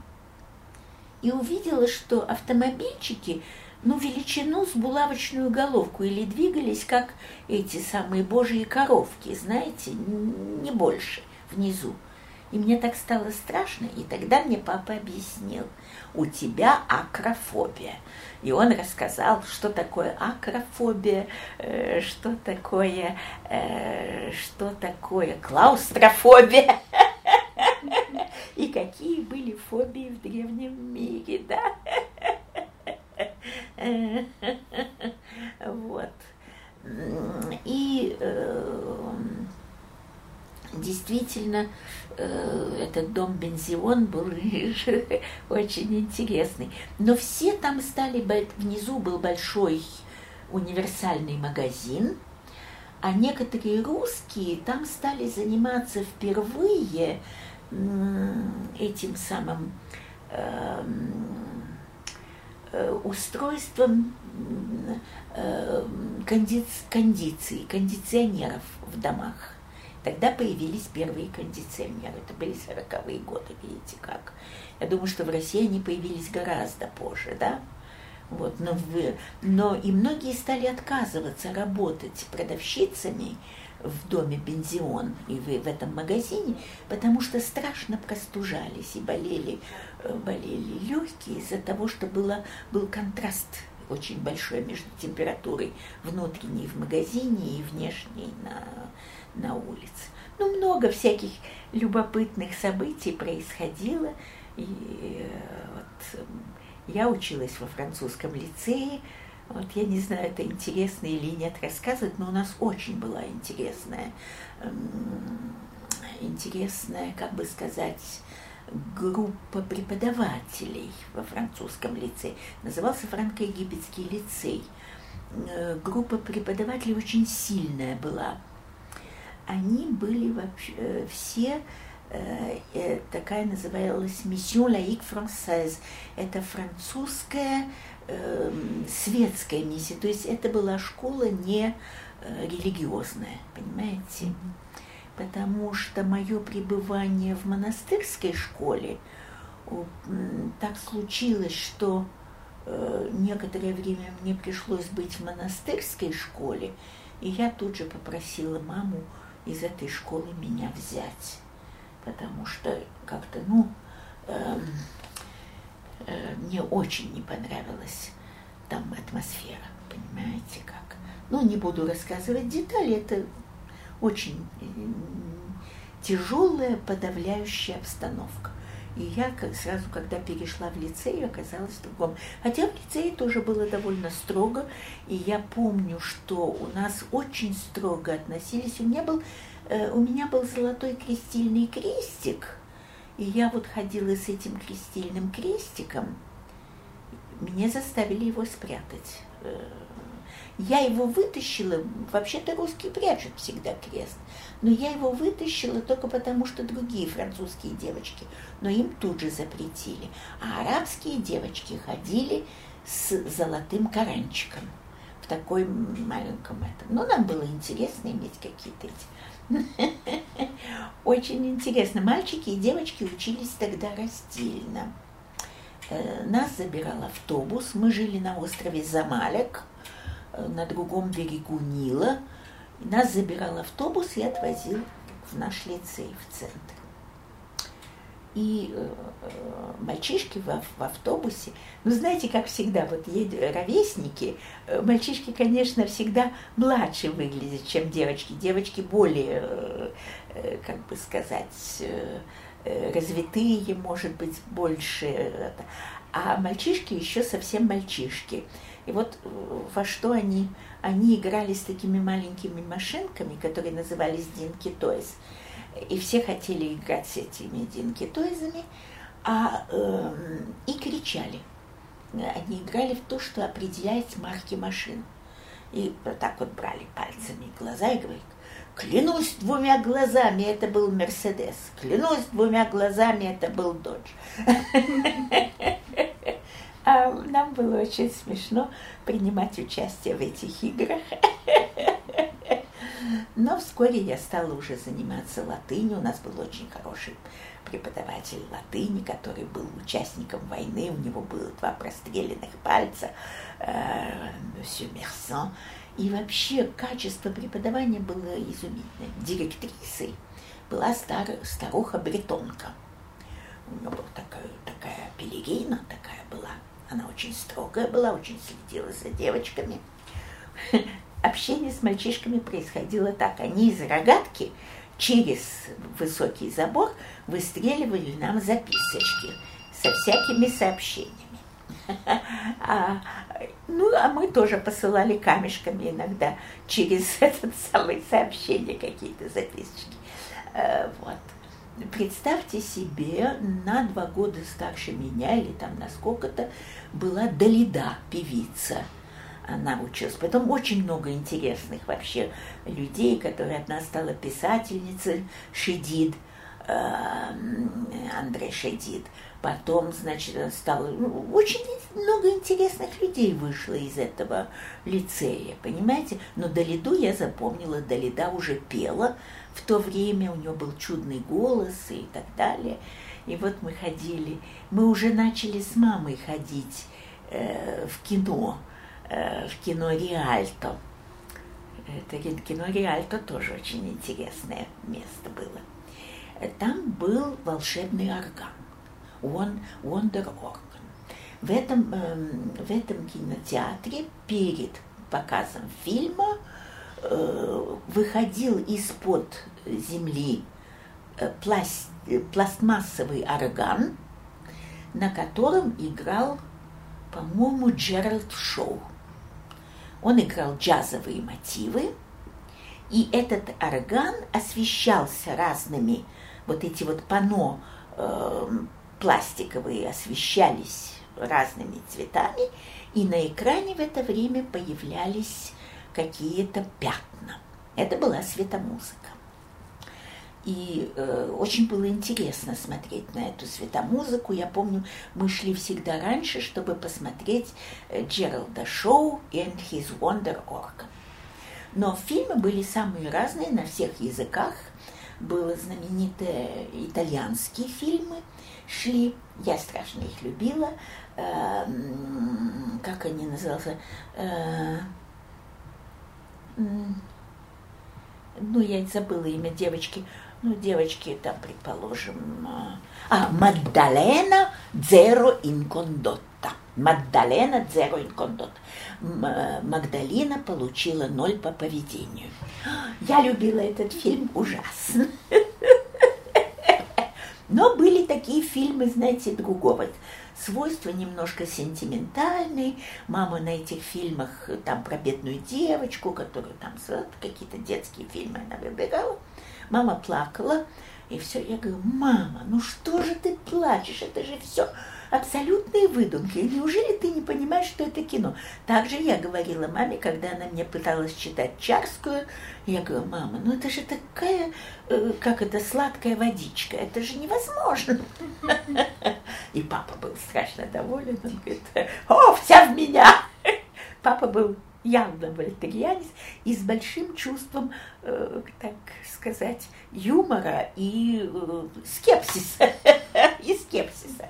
и увидела, что автомобильчики, ну, величину с булавочную головку или двигались, как эти самые божьи коровки, знаете, не больше внизу. И мне так стало страшно, и тогда мне папа объяснил, у тебя акрофобия. И он рассказал, что такое акрофобия, э, что такое, э, что такое клаустрофобия. И какие были фобии в древнем мире, да? Вот. И э, действительно э, этот дом Бензион был очень интересный. Но все там стали, внизу был большой универсальный магазин, а некоторые русские там стали заниматься впервые этим самым эм, устройством э, кондиции, кондиционеров в домах. Тогда появились первые кондиционеры. Это были 40-е годы, видите как. Я думаю, что в России они появились гораздо позже, да? Вот, но, в, но и многие стали отказываться работать продавщицами в доме Бензион и в, этом магазине, потому что страшно простужались и болели, э, болели легкие из-за того, что было, был контраст очень большой между температурой внутренней в магазине и внешней на, на улице. Ну, много всяких любопытных событий происходило. И э, вот я училась во французском лицее. Вот я не знаю, это интересно или нет рассказывать, но у нас очень была интересная, интересная, как бы сказать, группа преподавателей во французском лицее. Назывался Франко-Египетский лицей. Э, группа преподавателей очень сильная была они были вообще э, все э, такая называлась «Mission laïque française». Это французская светская миссия, то есть это была школа не религиозная, понимаете? Потому что мое пребывание в монастырской школе так случилось, что э, некоторое время мне пришлось быть в монастырской школе, и я тут же попросила маму из этой школы меня взять, потому что как-то, ну, э, э, мне очень не понравилась там атмосфера, понимаете как. Ну, не буду рассказывать детали, это очень тяжелая, подавляющая обстановка. И я сразу, когда перешла в лицей, оказалась в другом. Хотя в лицее тоже было довольно строго. И я помню, что у нас очень строго относились. У меня был, э, у меня был золотой крестильный крестик. И я вот ходила с этим крестильным крестиком. Меня заставили его спрятать э, я его вытащила, вообще-то русские прячут всегда крест, но я его вытащила только потому, что другие французские девочки, но им тут же запретили. А арабские девочки ходили с золотым коранчиком в такой маленьком этом. Ну, нам было интересно иметь какие-то эти... Очень интересно. Мальчики и девочки учились тогда раздельно. Э, нас забирал автобус, мы жили на острове Замалек – на другом берегу Нила. Нас забирал автобус и отвозил в наш лицей в центр. И э, э, мальчишки в, в автобусе, ну знаете, как всегда, вот едут ровесники, э, мальчишки, конечно, всегда младше выглядят, чем девочки. Девочки более, э, э, как бы сказать, э, э развитые, может быть, больше. А мальчишки еще совсем мальчишки. И вот э, во что они, они играли с такими маленькими машинками, которые назывались Динки Тойз. И все хотели играть с этими Динки Тойзами, а, э, и кричали. Они играли в то, что определяет марки машин. И вот так вот брали пальцами глаза и говорили, клянусь двумя глазами, это был Мерседес, клянусь двумя глазами, это был Додж. А нам было очень смешно принимать участие в этих играх. Но вскоре я стала уже заниматься латынью. У нас был очень хороший преподаватель латыни, который был участником войны. У него было два простреленных пальца, э, Мерсон. И вообще качество преподавания было изумительное. Директрисой была стар, старуха-бретонка. У нее была такая, такая пелерина, такая. Она очень строгая была, очень следила за девочками. Общение с мальчишками происходило так. Они из рогатки через высокий забор выстреливали нам записочки со всякими сообщениями. А, ну, а мы тоже посылали камешками иногда через этот самый сообщение какие-то записочки. Э, вот. Представьте себе, на два года старше меня, или там на сколько-то, была Далида, певица. Она училась. Потом очень много интересных вообще людей, которые одна стала писательницей, Шедид, э, Андрей Шедид. Потом, значит, стало... Ну, очень много интересных людей вышло из этого лицея, понимаете? Но Далиду я запомнила, Далида уже пела в то время, у нее был чудный голос и так далее. И вот мы ходили, мы уже начали с мамой ходить э, в кино, э, в кино Риальто. Это кино Риальто тоже очень интересное место было. Там был волшебный орган он Wonder Organ. В этом, эм, в этом кинотеатре перед показом фильма э, выходил из-под земли э, пласт, пластмассовый орган, на котором играл, по-моему, Джеральд Шоу. Он играл джазовые мотивы, и этот орган освещался разными вот эти вот пано э, пластиковые освещались разными цветами, и на экране в это время появлялись какие-то пятна. Это была светомузыка. И э, очень было интересно смотреть на эту светомузыку. Я помню, мы шли всегда раньше, чтобы посмотреть э, Джералда Шоу and His Wonder Organ. Но фильмы были самые разные на всех языках. Были знаменитые итальянские фильмы – шли, я страшно их любила, э, как они называются, э, ну, я забыла имя девочки, ну, девочки там, предположим, э, а, Маддалена Дзеро Инкондотта. Маддалена Дзеро Инкондотта. Э, Магдалина получила ноль по поведению. Я любила этот фильм ужасно. Но были такие фильмы, знаете, другого свойства, немножко сентиментальные. Мама на этих фильмах, там про бедную девочку, которую там какие-то детские фильмы она выбирала. Мама плакала, и все. Я говорю, мама, ну что же ты плачешь? Это же все абсолютные выдумки. Неужели ты не понимаешь, что это кино? Также я говорила маме, когда она мне пыталась читать Чарскую, я говорю, мама, ну это же такая, э, как это, сладкая водичка, это же невозможно. И папа был страшно доволен, он говорит, о, вся в меня. Папа был явно вольтерианец и с большим чувством, э, так сказать, юмора и э, скепсиса. и скепсиса.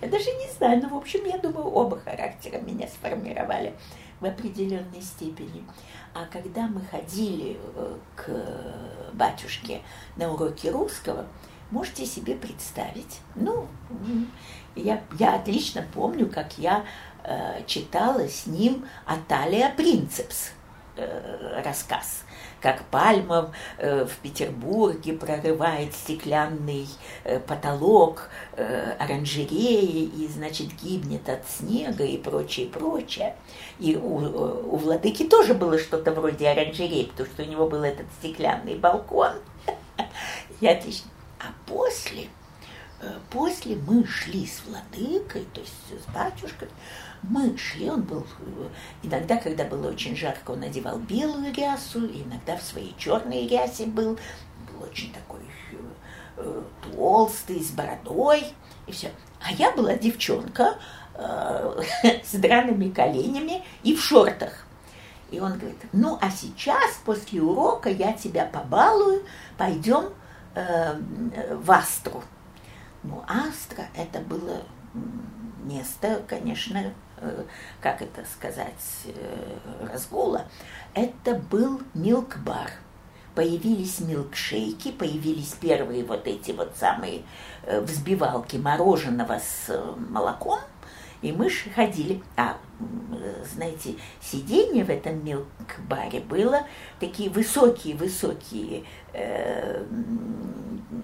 Я даже не знаю, но, в общем, я думаю, оба характера меня сформировали в определенной степени. А когда мы ходили э, к батюшке на уроки русского, можете себе представить, ну, я, я отлично помню, как я читала с ним Аталия Принцепс э, рассказ как Пальмов э, в Петербурге прорывает стеклянный э, потолок э, оранжереи и, значит, гибнет от снега и прочее, прочее. И у, у владыки тоже было что-то вроде оранжереи, потому что у него был этот стеклянный балкон. Я отлично. А после, после мы шли с владыкой, то есть с батюшкой, мы шли, он был, иногда, когда было очень жарко, он надевал белую рясу, иногда в своей черной рясе был, был очень такой э, толстый, с бородой, и все. А я была девчонка, э, с драными коленями и в шортах. И он говорит, ну а сейчас после урока я тебя побалую, пойдем э, в Астру. Ну, Астра это было место, конечно, э, как это сказать, э, разгула. Это был милк-бар. Появились милкшейки, появились первые вот эти вот самые э, взбивалки мороженого с молоком, и мы ходили, а, знаете, сиденье в этом милк-баре было такие высокие-высокие э,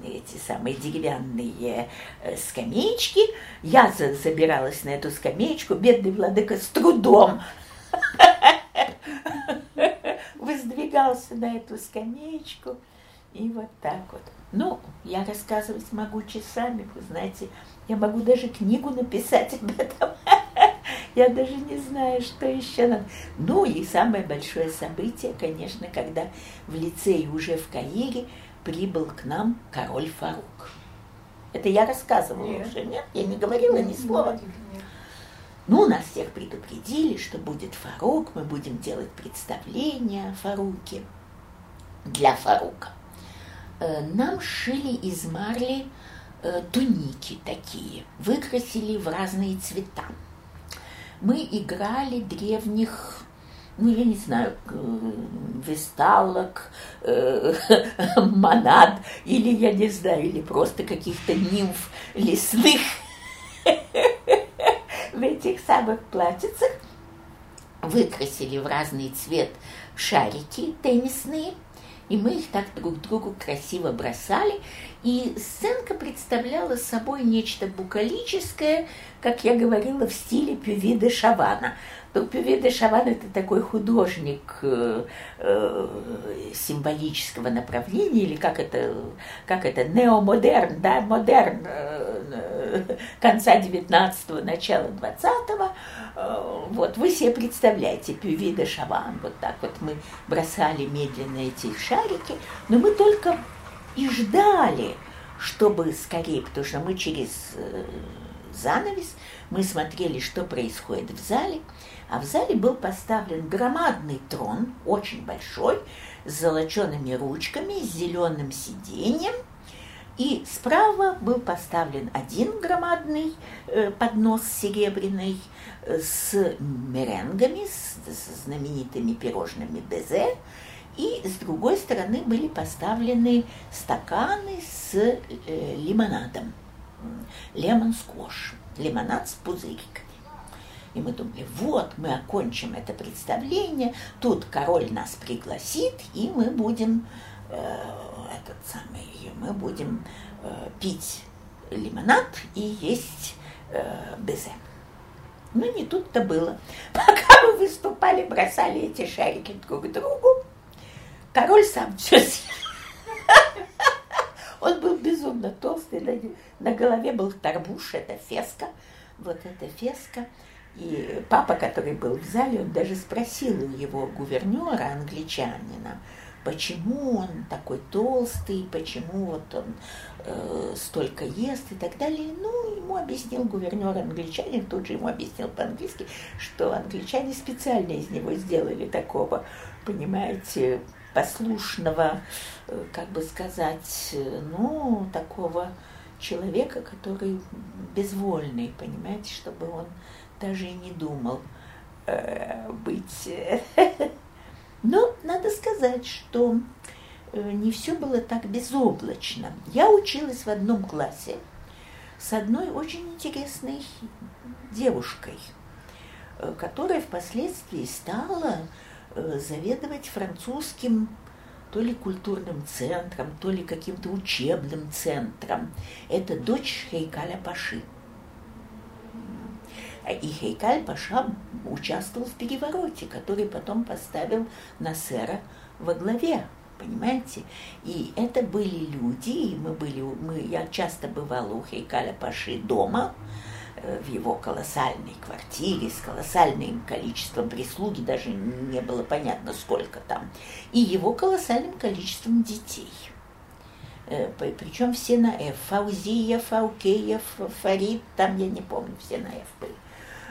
эти самые деревянные э, скамеечки. Я забиралась на эту скамеечку, бедный владыка с трудом воздвигался на эту скамеечку. И вот так вот. Ну, я рассказывать могу часами, вы знаете, я могу даже книгу написать об этом. Я даже не знаю, что еще надо. Ну и самое большое событие, конечно, когда в лицее уже в Каире прибыл к нам король Фарук. Это я рассказывала нет. уже, нет? Я не говорила ни слова. Нет. Ну, нас всех предупредили, что будет Фарук, мы будем делать представление о Фаруке для Фарука. Э, нам шили из марли туники такие, выкрасили в разные цвета. Мы играли древних ну, я не знаю, э, весталок, э, монад, или, я не знаю, или просто каких-то нимф лесных в этих самых платьицах. Выкрасили в разный цвет шарики теннисные – и мы их так друг другу красиво бросали. И сценка представляла собой нечто букалическое, как я говорила, в стиле Пюви де Шавана. Ну, Пюви де Шаван – это такой художник э, э, символического направления, или как это, как это, неомодерн, да, модерн э, конца 19-го, начала 20-го. Э, вот, вы себе представляете, Пюви де Шаван, вот так вот мы бросали медленно эти шарики, но мы только и ждали, чтобы скорее, потому что мы через занавес, мы смотрели, что происходит в зале, а в зале был поставлен громадный трон, очень большой, с золочеными ручками, с зеленым сиденьем – и справа был поставлен один громадный э, поднос серебряный э, с меренгами, с, с знаменитыми пирожными безе, и с другой стороны были поставлены стаканы с э, лимонадом, лемон сквош, лимонад с пузыриками. И мы думали, вот, мы окончим это представление, тут король нас пригласит, и мы будем э, этот самый, мы будем э, пить лимонад и есть э, безе. Но не тут-то было. Пока мы выступали, бросали эти шарики друг другу, король сам все съел. Он был безумно толстый, на, на голове был тарбуш, это феска, вот эта феска. И папа, который был в зале, он даже спросил у его гувернера, англичанина, почему он такой толстый, почему вот он э, столько ест и так далее. Ну, ему объяснил гувернер англичанин, тут же ему объяснил по-английски, что англичане специально из него сделали такого, понимаете, послушного, э, как бы сказать, ну, такого человека, который безвольный, понимаете, чтобы он даже и не думал э, быть Но надо сказать, что э, не все было так безоблачно. Я училась в одном классе с одной очень интересной девушкой, э, которая впоследствии стала э, заведовать французским то ли культурным центром, то ли каким-то учебным центром. Это дочь Хейкаля Паши. И Хейкаль Паша участвовал в перевороте, который потом поставил Насера во главе, понимаете? И это были люди, и мы были, мы, я часто бывала у Хейкаля Паши дома, э, в его колоссальной квартире с колоссальным количеством прислуги, даже не было понятно, сколько там, и его колоссальным количеством детей. Э, Причем все на F. Фаузия, Фаукеев, Фарид, там я не помню, все на F были.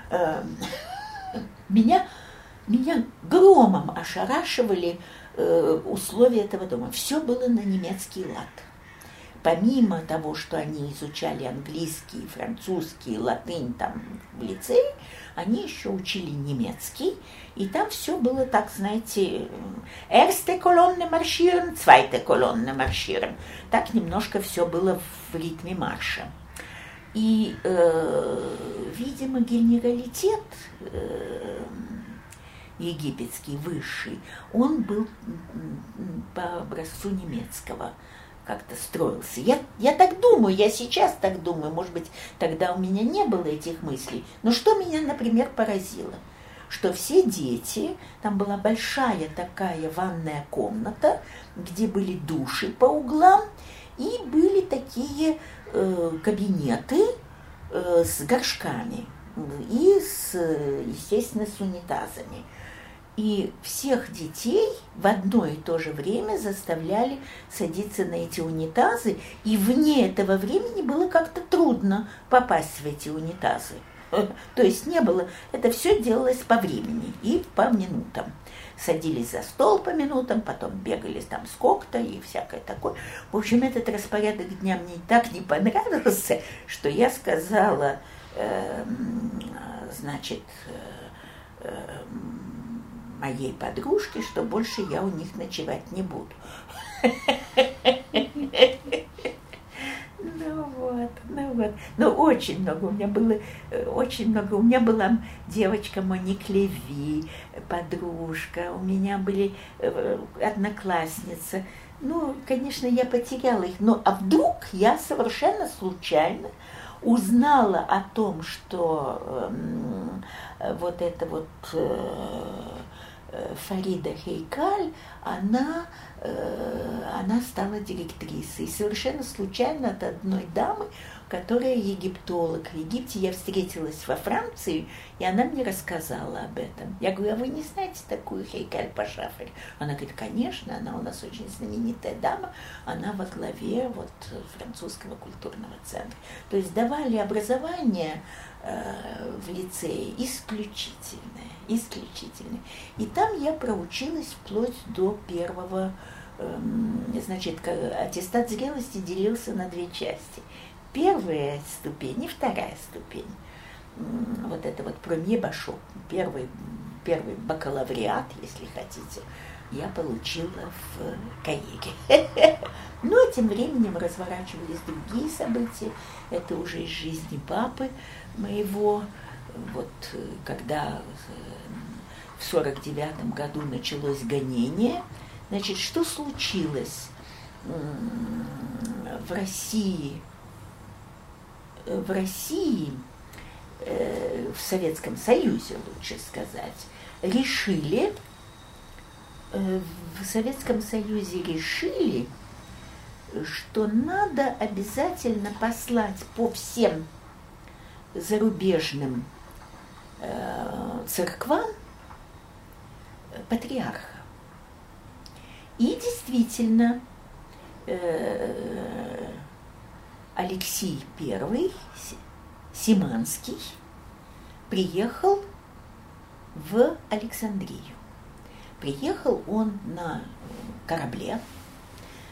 Э, меня, меня громом ошарашивали э, условия этого дома. Все было на немецкий лад помимо того, что они изучали английский, французский, латынь там в лицее, они еще учили немецкий, и там все было так, знаете, erste колонны маршируем, zweite колонны маршируем. Так немножко все было в ритме марша. И, э, видимо, генералитет э, египетский высший, он был по образцу немецкого как-то строился. Я, я так думаю, я сейчас так думаю, может быть, тогда у меня не было этих мыслей. Но что меня, например, поразило? Что все дети, там была большая такая ванная комната, где были души по углам, и были такие кабинеты э, с горшками и, с, естественно, с унитазами. И всех детей в одно и то же время заставляли садиться на эти унитазы, и вне этого времени было как-то трудно попасть в эти унитазы. То есть не было, это все делалось по времени и по минутам. Садились за стол по минутам, потом бегали там сколько-то и всякое такое. В общем, этот распорядок дня мне так не понравился, что я сказала, э, значит, э, моей подружке, что больше я у них ночевать не буду. Ну вот, вот. Ну очень много у меня было, э, очень много. У меня была девочка Моник Леви, подружка, у меня были э, одноклассница. Ну, конечно, я потеряла их. Но а вдруг я совершенно случайно узнала о том, что э, вот это вот э, Фарида Хейкаль, она, э, она стала директрисой. Совершенно случайно от одной дамы, которая египтолог. В Египте я встретилась во Франции, и она мне рассказала об этом. Я говорю, а вы не знаете такую Хейкаль Пашафарь? Она говорит, конечно, она у нас очень знаменитая дама, она во главе вот французского культурного центра. То есть давали образование Э, в лицее исключительное, исключительное. И там я проучилась вплоть до первого, эм, значит, аттестат зрелости делился на две части. Первая ступень и вторая ступень. Вот это вот премье башо, первый, первый бакалавриат, если хотите, я получила в Каире. Но тем временем разворачивались другие события. Это уже из жизни папы моего. Вот когда в сорок девятом году началось гонение, значит, что случилось в России? В России, э, в Советском Союзе, лучше сказать, решили Э, в Советском Союзе решили, что надо обязательно послать по всем зарубежным э, церквам патриарха. И действительно, Алексей I Симанский приехал в Александрию. Приехал он на корабле,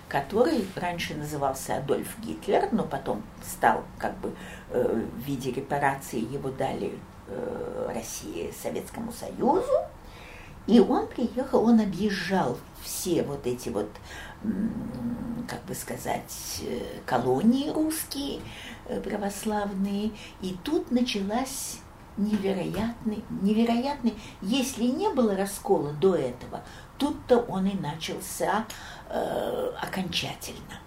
который раньше назывался Адольф Гитлер, но потом стал как бы э, в виде репарации его дали э, России, Советскому Союзу. И он приехал, он объезжал все вот эти вот, как бы сказать, э, колонии русские, православные. И тут началась невероятный, невероятный. Если не было раскола до этого, тут-то он и начался э, окончательно.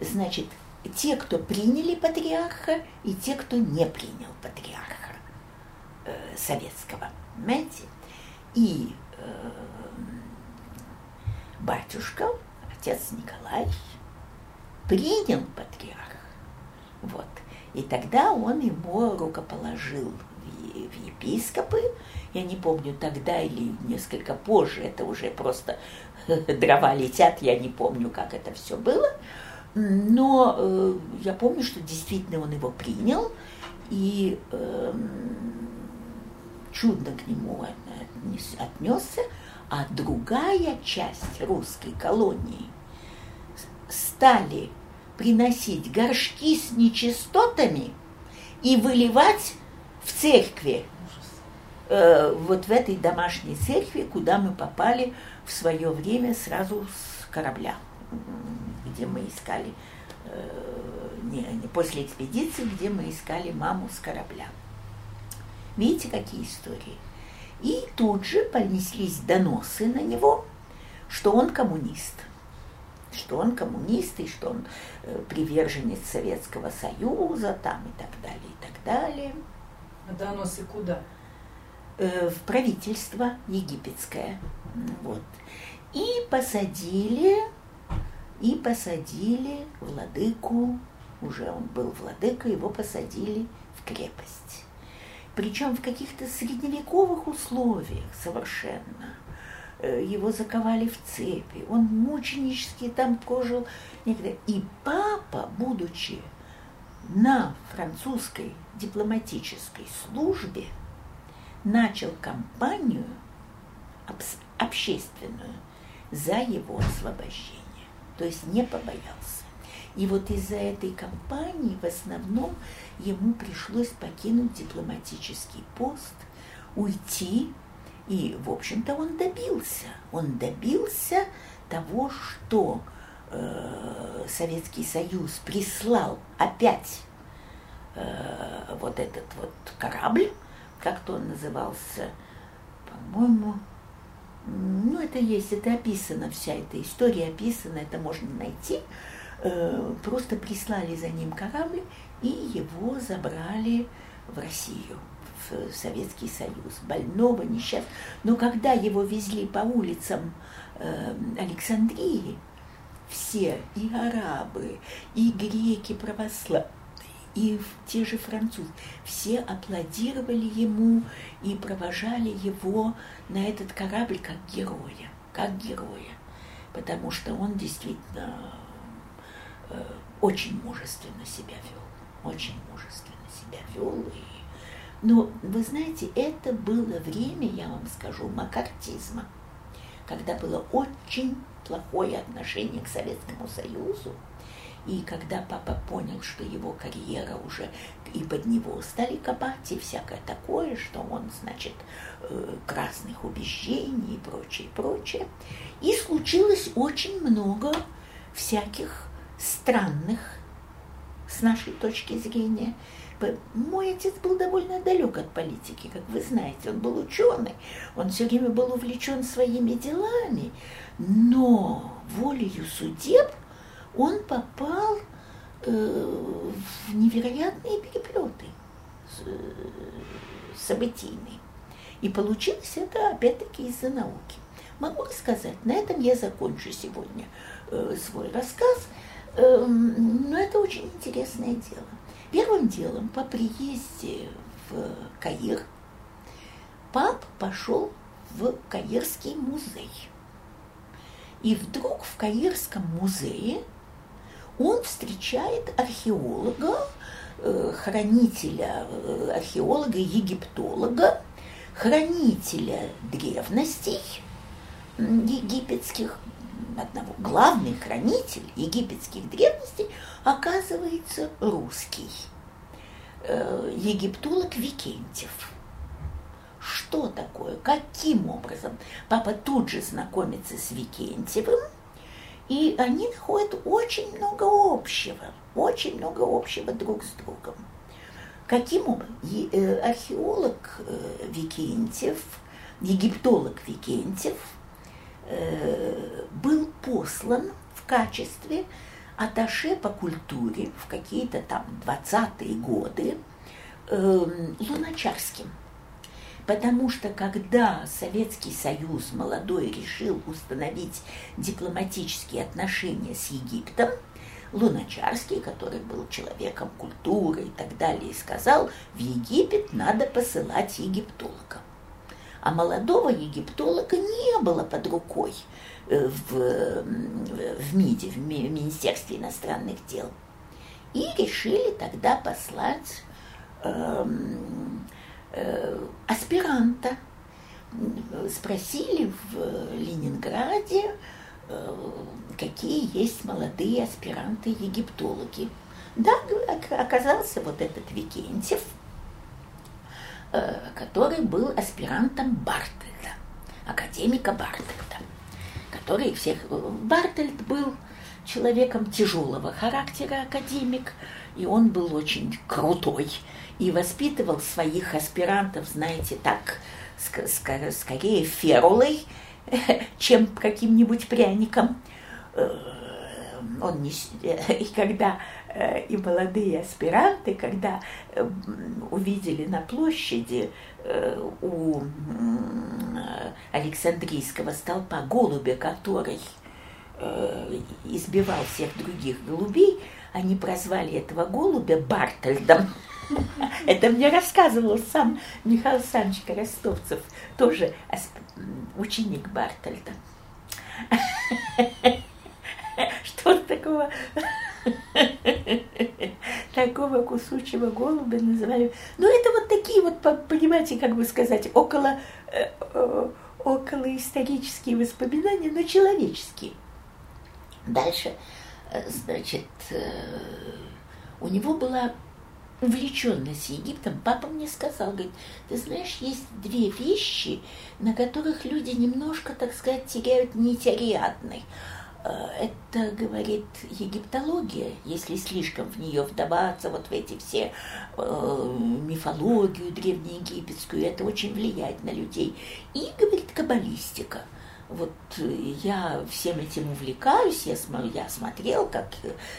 Значит, те, кто приняли патриарха, и те, кто не принял патриарха э, советского, понимаете? И э, батюшка, отец Николай, принял патриарха. Вот. И тогда он ему рукоположил в епископы. Я не помню, тогда или несколько позже, это уже просто дрова летят, я не помню, как это все было. Но э, я помню, что действительно он его принял, и э, чудно к нему отнесся, а другая часть русской колонии стали приносить горшки с нечистотами и выливать в церкви. Э, вот в этой домашней церкви, куда мы попали в свое время сразу с корабля, где мы искали, э, не, не, после экспедиции, где мы искали маму с корабля. Видите, какие истории? И тут же понеслись доносы на него, что он коммунист что он коммунист и что он э, приверженец Советского Союза там и так далее, и так далее. А доносы куда? Э, в правительство египетское. Вот. И посадили, и посадили владыку, уже он был владыка, его посадили в крепость. Причем в каких-то средневековых условиях совершенно – его заковали в цепи, он мученически там прожил. И папа, будучи на французской дипломатической службе, начал кампанию общественную за его освобождение. То есть не побоялся. И вот из-за этой кампании в основном ему пришлось покинуть дипломатический пост, уйти и, в общем-то, он добился. Он добился того, что э, Советский Союз прислал опять э, вот этот вот корабль, как-то он назывался, по-моему, ну, это есть, это описано, вся эта история описана, это можно найти. Э, просто прислали за ним корабль и его забрали в Россию. Советский Союз, больного, несчастного. Но когда его везли по улицам э, Александрии, все, и арабы, и греки православные, и те же французы, все аплодировали ему и провожали его на этот корабль как героя, как героя, потому что он действительно э, очень мужественно себя вел, очень мужественно себя вел и но вы знаете, это было время, я вам скажу, макартизма, когда было очень плохое отношение к Советскому Союзу, и когда папа понял, что его карьера уже и под него стали копать, и всякое такое, что он, значит, э, красных убеждений и прочее, прочее. И случилось очень много всяких странных, с нашей точки зрения, мой отец был довольно далек от политики, как вы знаете. Он был ученый, он все время был увлечен своими делами, но волею судеб он попал э, в невероятные переплеты э, событийные. И получилось это опять-таки из-за науки. Могу рассказать, на этом я закончу сегодня э, свой рассказ, э, но это очень интересное дело. Первым делом по приезде в Каир пап пошел в Каирский музей. И вдруг в Каирском музее он встречает археолога, э, хранителя, э, археолога, египтолога, хранителя древностей египетских, одного, главный хранитель египетских древностей оказывается русский, э, египтолог Викентьев. Что такое? Каким образом? Папа тут же знакомится с Викентьевым, и они находят очень много общего, очень много общего друг с другом. Каким образом? Э, археолог э, Викентьев, египтолог Викентьев – был послан в качестве аташе по культуре в какие-то там 20-е годы э, Луначарским. Потому что когда Советский Союз молодой решил установить дипломатические отношения с Египтом, Луначарский, который был человеком культуры и так далее, сказал, в Египет надо посылать египтологов а молодого египтолога не было под рукой э, в, в МИДе, в Министерстве иностранных дел. И решили тогда послать эм, э, аспиранта. Спросили в Ленинграде, э, какие есть молодые аспиранты-египтологи. Да, оказался вот этот Викентьев, э, который был аспирантом Бартельда, академика Бартельда, который всех... Бартельд был человеком тяжелого характера, академик, и он был очень крутой и воспитывал своих аспирантов, знаете, так, скорее ферулой, чем каким-нибудь пряником. Э, он не... И когда э, и молодые аспиранты, когда э, увидели на площади у Александрийского столпа голубя, который избивал всех других голубей, они прозвали этого голубя Бартельдом. Это мне рассказывал сам Михаил Александрович Коростовцев, тоже ученик Бартельда. Что такого такого кусучего голубя называю. Ну, это вот такие вот, понимаете, как бы сказать, около, э, э, около исторические воспоминания, но человеческие. Дальше, э, значит, у него была увлеченность Египтом, папа мне сказал, говорит, ты знаешь, есть две вещи, на которых люди немножко, так сказать, теряют нить Ариадной. Э, это, говорит, египтология, если слишком в нее вдаваться, вот в эти все э, мифологию древнеегипетскую, это очень влияет на людей. И, говорит, каббалистика – вот я всем этим увлекаюсь, я, я смотрел как,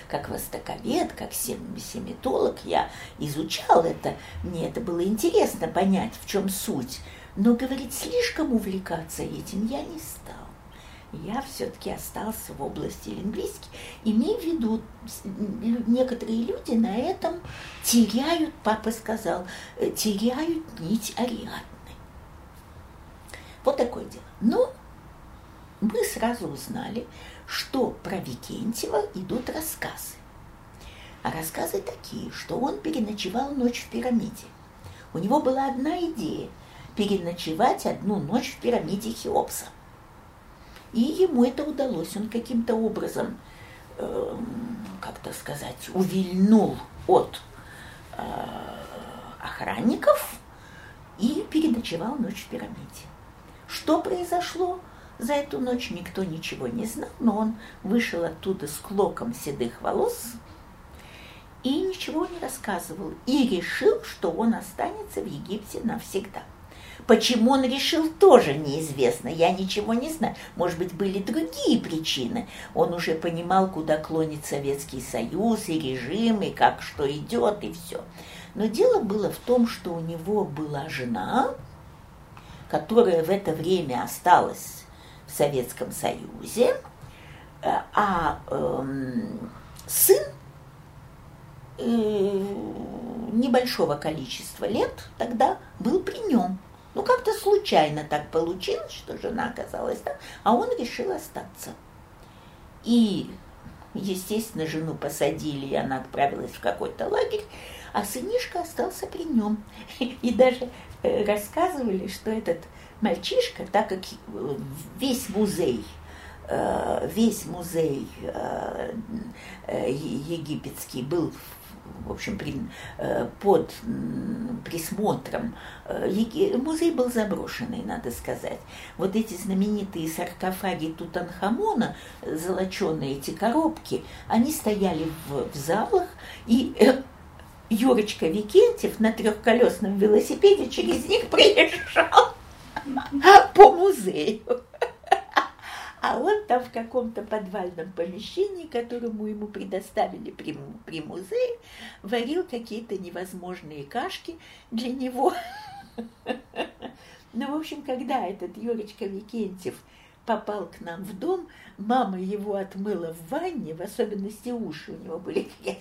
как востоковед, как семитолог, я изучал это, мне это было интересно понять, в чем суть. Но, говорит, слишком увлекаться этим я не стал. Я все-таки остался в области лингвистики. Имею в виду, некоторые люди на этом теряют, папа сказал, э, теряют нить Ариадны. Вот такое дело. Но мы сразу узнали, что про Викентьева идут рассказы. А рассказы такие, что он переночевал ночь в пирамиде. У него была одна идея – переночевать одну ночь в пирамиде Хеопса. И ему это удалось. Он каким-то образом, э, как-то сказать, увильнул от э, охранников и переночевал ночь в пирамиде. Что произошло? За эту ночь никто ничего не знал, но он вышел оттуда с клоком седых волос и ничего не рассказывал. И решил, что он останется в Египте навсегда. Почему он решил, тоже неизвестно. Я ничего не знаю. Может быть, были другие причины. Он уже понимал, куда клонит Советский Союз и режим, и как что идет, и все. Но дело было в том, что у него была жена, которая в это время осталась в Советском Союзе, э, а э, сын э, небольшого количества лет тогда был при нем. Ну, как-то случайно так получилось, что жена оказалась там, а он решил остаться. И, естественно, жену посадили, и она отправилась в какой-то лагерь, а сынишка остался при нем. И даже э, рассказывали, что этот мальчишка, так как э, весь музей, э, весь музей египетский был общем, под присмотром. Музей был заброшенный, надо сказать. Вот эти знаменитые саркофаги Тутанхамона, золоченые эти коробки, они стояли в, в залах, и Юрочка Викентьев на трехколесном велосипеде через них приезжал. по музею. А он там в каком-то подвальном помещении, которому ему предоставили при, при музее, варил какие-то невозможные кашки для него. Ну, в общем, когда этот Юрочка Викентьев попал к нам в дом, мама его отмыла в ванне, в особенности уши у него были грязь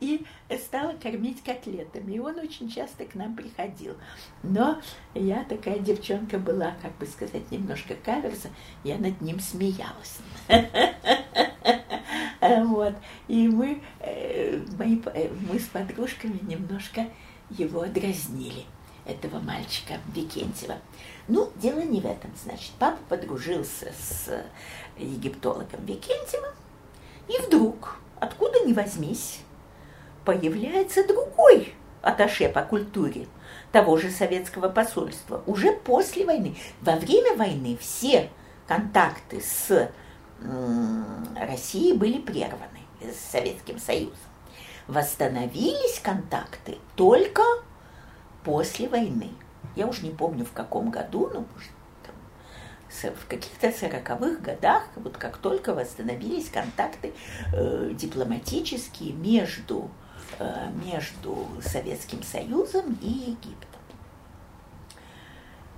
и стала кормить котлетами. И он очень часто к нам приходил. Но я такая девчонка была, как бы сказать, немножко каверза, я над ним смеялась. Вот. И мы, э, мы, э, мы с подружками немножко его дразнили, этого мальчика Викентьева. Ну, дело не в этом, значит. Папа подружился с египтологом Викентьевым, и вдруг, откуда ни возьмись, появляется другой аташе по культуре того же советского посольства уже после войны. Во время войны все контакты с Россией были прерваны, с Советским Союзом. Восстановились контакты только после войны. Я уж не помню в каком году, но может, в каких-то сороковых годах, вот как только восстановились контакты э, дипломатические между Э, между Советским Союзом и Египтом.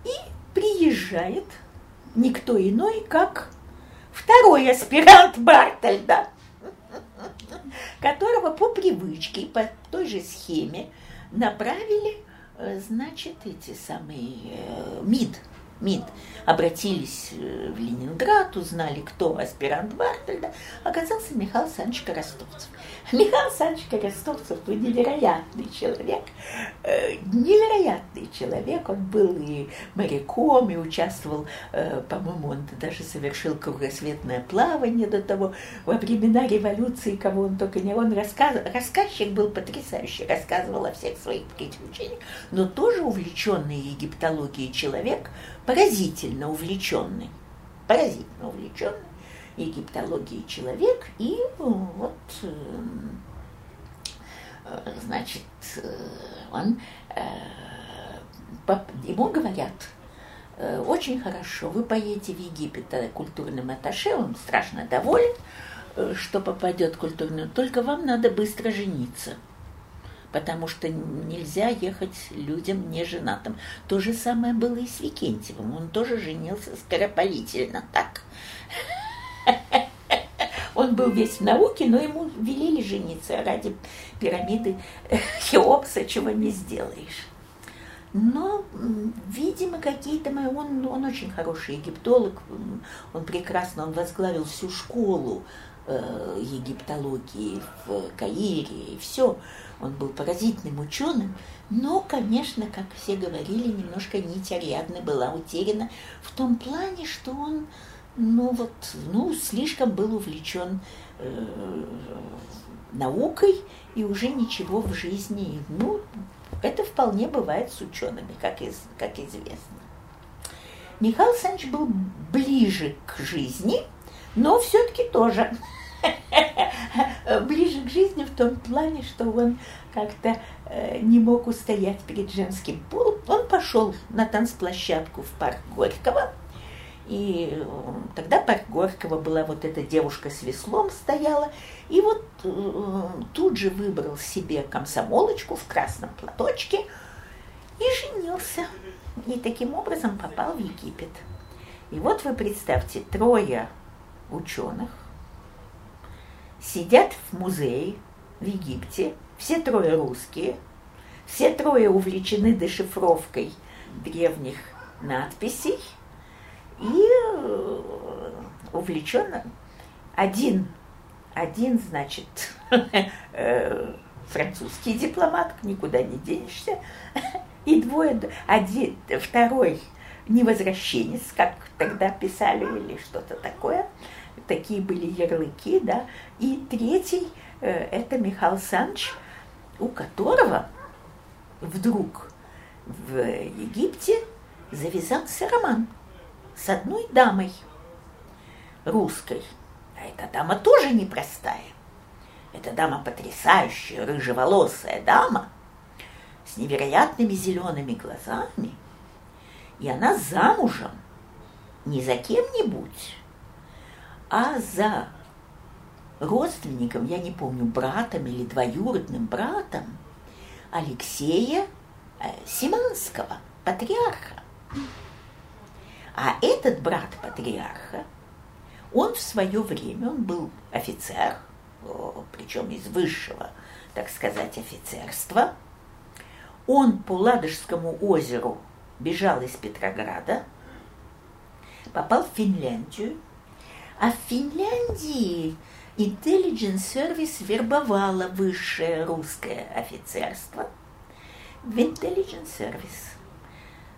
И приезжает никто иной, как второй аспирант Бартельда, которого по привычке, по той же схеме направили, э, значит, эти самые э, МИД, МИД обратились в Ленинград, узнали, кто аспирант Бартельда, оказался Михаил Александрович Коростовцев. Михаил Александрович Коростовцев был невероятный человек, э, невероятный человек. Он был и моряком, и участвовал, э, по-моему, он даже совершил кругосветное плавание до того. Во времена революции, кого он только не... Он рассказ... рассказчик был потрясающий, рассказывал о всех своих приключениях, но тоже увлеченный египтологией человек, поразительно увлеченный, поразительно увлеченный египтологии человек, и вот, эм, э, значит, э, он, э, ему говорят, очень хорошо, вы поедете в Египет культурным атташе, он страшно доволен, что попадет культурным, только вам надо быстро жениться потому что нельзя ехать людям не женатым. То же самое было и с Викентьевым. Он тоже женился скоропалительно, так. Он был весь в науке, но ему велели жениться ради пирамиды Хеопса, чего не сделаешь. Но, видимо, какие-то мои... Он, он очень хороший египтолог, он прекрасно, он возглавил всю школу э, египтологии в Каире, и все. Он был поразительным ученым, но, конечно, как все говорили, немножко нить Ариадны была утеряна в том плане, что он ну вот, ну, слишком был увлечен э, наукой и уже ничего в жизни, ну, это вполне бывает с учеными, как, из, как известно. Михаил Александрович был ближе к жизни, но все-таки тоже ближе к жизни в том плане, что он как-то э, не мог устоять перед женским полом. Он пошел на танцплощадку в парк Горького, и э, тогда парк Горького была вот эта девушка с веслом стояла. И вот э, тут же выбрал себе комсомолочку в красном платочке и женился. И таким образом попал в Египет. И вот вы представьте, трое ученых сидят в музее в Египте, все трое русские, все трое увлечены дешифровкой древних надписей – и э, увлеченно один, один, значит, э, французский дипломат, никуда не денешься, и двое, один, второй невозвращенец, как тогда писали или что-то такое, такие были ярлыки, да, и третий э, это Михаил Санч, у которого вдруг в Египте завязался роман – с одной дамой русской. А эта дама тоже непростая. Эта дама потрясающая, рыжеволосая дама с невероятными зелеными глазами. И она замужем не за кем-нибудь, а за родственником, я не помню, братом или двоюродным братом Алексея э, Симанского, патриарха. А этот брат патриарха, он в свое время, он был офицер, причем из высшего, так сказать, офицерства. Он по Ладожскому озеру бежал из Петрограда, попал в Финляндию, а в Финляндии Intelligence Service вербовала высшее русское офицерство в Intelligence Service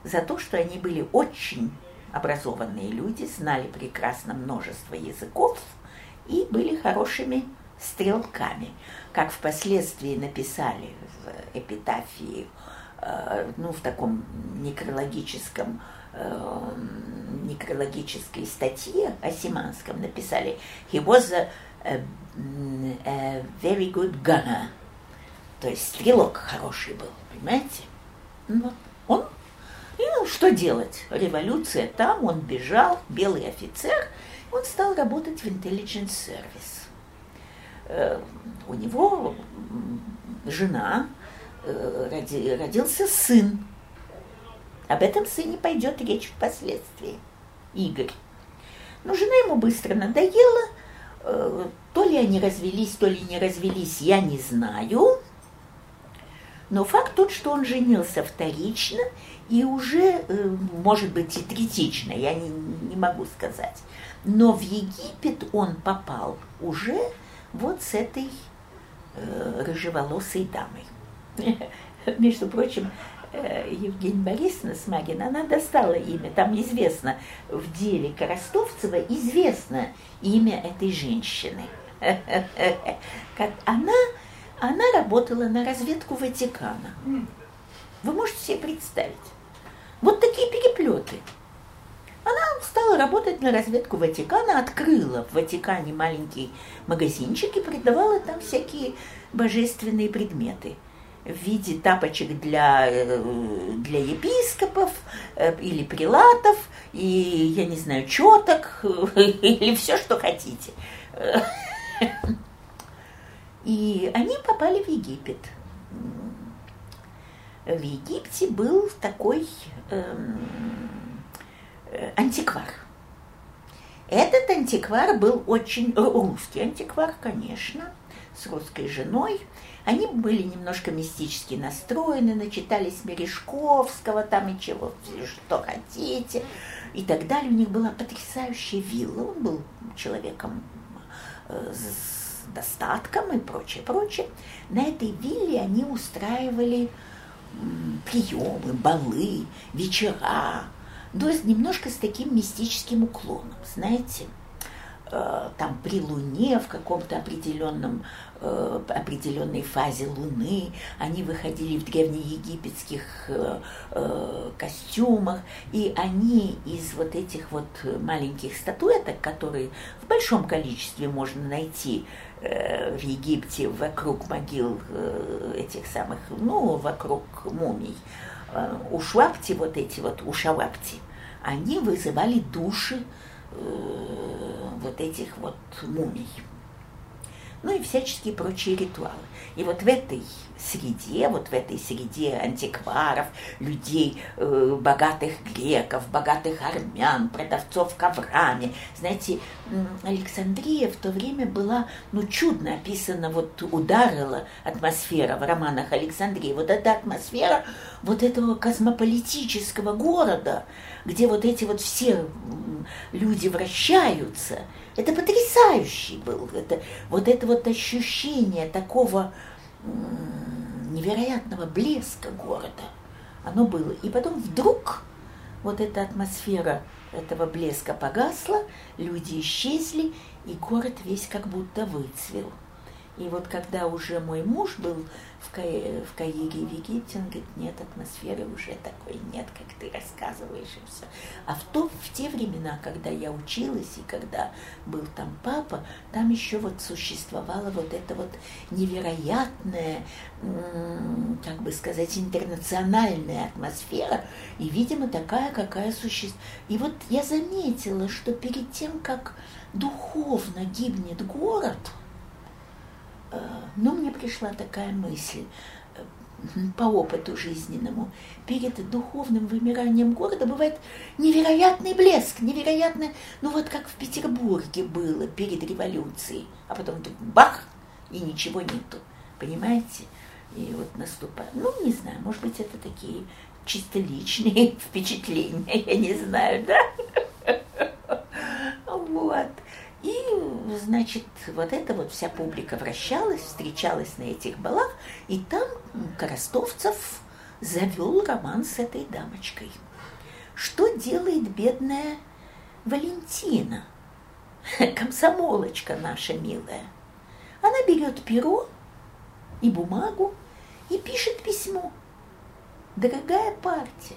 за то, что они были очень образованные люди, знали прекрасно множество языков и были хорошими стрелками, как впоследствии написали в эпитафии, э, ну, в таком некрологическом, э, некрологической статье о Симанском написали «He was a, a, a very good gunner», то есть стрелок хороший был, понимаете? Ну, он и ну, что делать? Революция там, он бежал, белый офицер, он стал работать в Intelligence Service. Э, у него жена, э, роди, родился сын. Об этом сыне пойдет речь впоследствии. Игорь. Но жена ему быстро надоела. Э, то ли они развелись, то ли не развелись, я не знаю. Но факт тот, что он женился вторично и уже, э, может быть, и третично, я не, не могу сказать. Но в Египет он попал уже вот с этой э, рыжеволосой дамой. Между прочим, э, Евгения Борисовна Смагина, она достала имя, там известно, в деле Коростовцева известно имя этой женщины. Она она работала на разведку Ватикана. Вы можете себе представить? Вот такие переплеты. Она стала работать на разведку Ватикана, открыла в Ватикане маленький магазинчик и продавала там всякие божественные предметы в виде тапочек для, э, для епископов э, или прилатов, и, я не знаю, четок, или все, что хотите. И они попали в Египет. В Египте был такой эм, э, антиквар. Этот антиквар был очень русский антиквар, конечно, с русской женой. Они были немножко мистически настроены, начитались Мережковского там и чего, что хотите, и так далее. У них была потрясающая вилла. Он был человеком э, достатком и прочее, прочее. На этой вилле они устраивали приемы, балы, вечера, то есть немножко с таким мистическим уклоном, знаете – Э, там при Луне в каком-то определенном э, определенной фазе Луны, они выходили в древнеегипетских э, костюмах, и они из вот этих вот маленьких статуэток, которые в большом количестве можно найти в Египте вокруг могил этих самых, ну, вокруг мумий, ушвапти, вот эти вот ушавапти, они вызывали души Э, вот этих вот мумий. Ну и всяческие прочие ритуалы. И вот в этой среде, вот в этой среде антикваров, людей, э, богатых греков, богатых армян, продавцов коврами. Знаете, Александрия в то время была, ну, чудно описана, вот ударила атмосфера в романах Александрии. Вот эта атмосфера вот этого космополитического города, где вот эти вот все люди вращаются, это потрясающий был. Это, вот это вот ощущение такого невероятного блеска города, оно было. И потом вдруг вот эта атмосфера этого блеска погасла, люди исчезли, и город весь как будто выцвел. И вот когда уже мой муж был в, Каире, в Каире в Египте, он говорит, нет, атмосферы уже такой нет, как ты рассказываешь и все. А в, то, в те времена, когда я училась и когда был там папа, там еще вот существовала вот эта вот невероятная, как бы сказать, интернациональная атмосфера, и, видимо, такая, какая существует. И вот я заметила, что перед тем, как духовно гибнет город – но мне пришла такая мысль э, по опыту жизненному, перед духовным вымиранием города бывает невероятный блеск, невероятно, ну вот как в Петербурге было перед революцией, а потом вдруг бах, и ничего нету, понимаете? И вот наступает, ну, не знаю, может быть, это такие чисто личные впечатления, я не знаю, да? Вот. И, значит, вот эта вот вся публика вращалась, встречалась на этих балах, и там Коростовцев завел роман с этой дамочкой. Что делает бедная Валентина, комсомолочка наша милая? Она берет перо и бумагу и пишет письмо. Дорогая партия,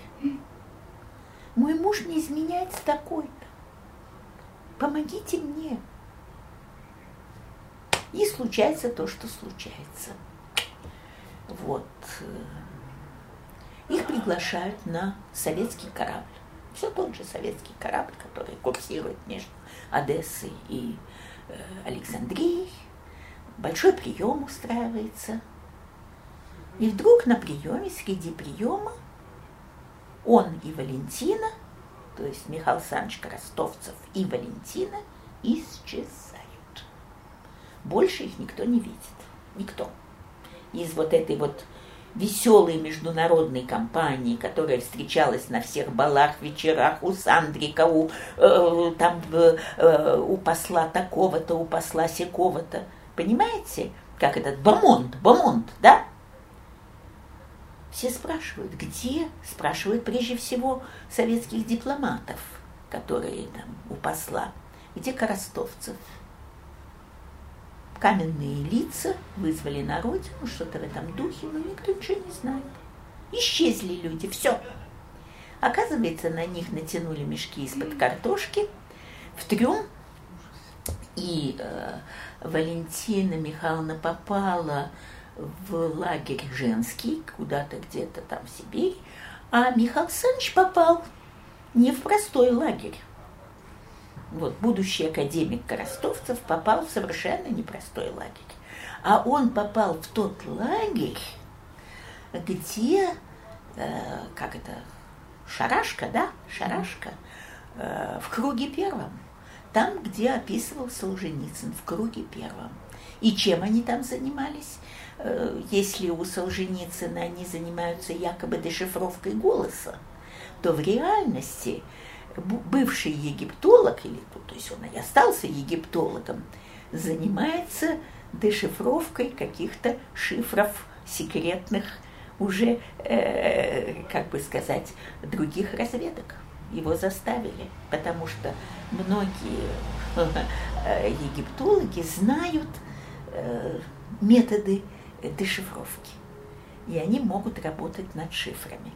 мой муж не изменяет с такой-то. Помогите мне. И случается то, что случается. Вот. Их приглашают на советский корабль. Все тот же советский корабль, который курсирует между Одессой и э, Александрией. Большой прием устраивается. И вдруг на приеме, среди приема, он и Валентина, то есть Михаил Александрович Крастовцев и Валентина, исчезают. Больше их никто не видит. Никто. Из вот этой вот веселой международной компании, которая встречалась на всех балах, вечерах у Сандрика, у, э, там, э, у посла такого-то, у посла секого-то. Понимаете, как этот Бамонт, Бамонт, да? Все спрашивают, где? Спрашивают прежде всего советских дипломатов, которые там у посла. Где Коростовцев? Каменные лица вызвали на родину, что-то в этом духе, но никто ничего не знает. Исчезли люди, все. Оказывается, на них натянули мешки из-под картошки в трюм, и э, Валентина Михайловна попала в лагерь женский, куда-то где-то там в Сибирь, а Михаил Александрович попал не в простой лагерь. Вот будущий академик Коростовцев попал в совершенно непростой лагерь. А он попал в тот лагерь, где, э, как это, шарашка, да, шарашка, э, в круге первом. Там, где описывал Солженицын, в круге первом. И чем они там занимались? Э, если у Солженицына они занимаются якобы дешифровкой голоса, то в реальности бывший египтолог, или то есть он и остался египтологом, занимается дешифровкой каких-то шифров секретных уже, э, как бы сказать, других разведок. Его заставили, потому что многие э, египтологи знают э, методы дешифровки. И они могут работать над шифрами,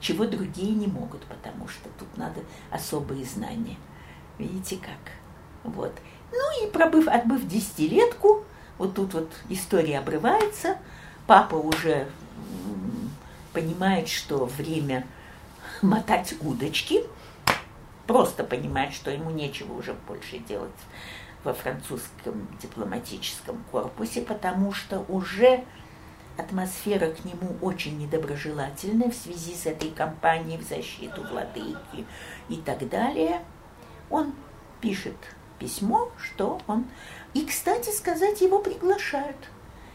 чего другие не могут, потому что тут надо особые знания. Видите как? Вот. Ну и пробыв, отбыв десятилетку, вот тут вот история обрывается, папа уже понимает, что время мотать удочки, просто понимает, что ему нечего уже больше делать во французском дипломатическом корпусе, потому что уже атмосфера к нему очень недоброжелательная в связи с этой кампанией в защиту владыки и так далее. Он пишет письмо, что он... И, кстати сказать, его приглашают.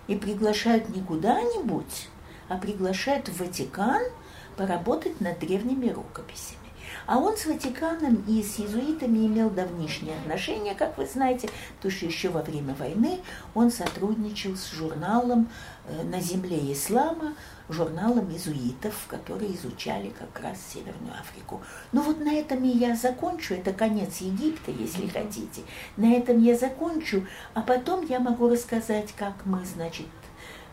И приглашают не куда-нибудь, а приглашают в Ватикан поработать над древними рукописями. А он с Ватиканом и с иезуитами имел давнишние отношения, как вы знаете, потому что еще во время войны он сотрудничал с журналом э, «На земле ислама», журналом иезуитов, которые изучали как раз Северную Африку. Ну вот на этом и я закончу, это конец Египта, если хотите. На этом я закончу, а потом я могу рассказать, как мы, значит,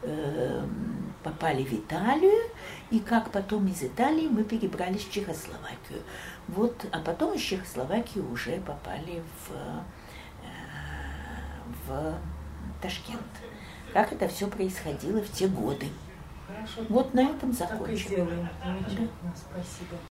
Эм, попали в Италию, и как потом из Италии мы перебрались в Чехословакию. Вот, а потом из Чехословакии уже попали в, э, в Ташкент. Как это все происходило в те годы. Хорошо. Вот на этом закончим. Так и сделаем. Замечательно. Спасибо.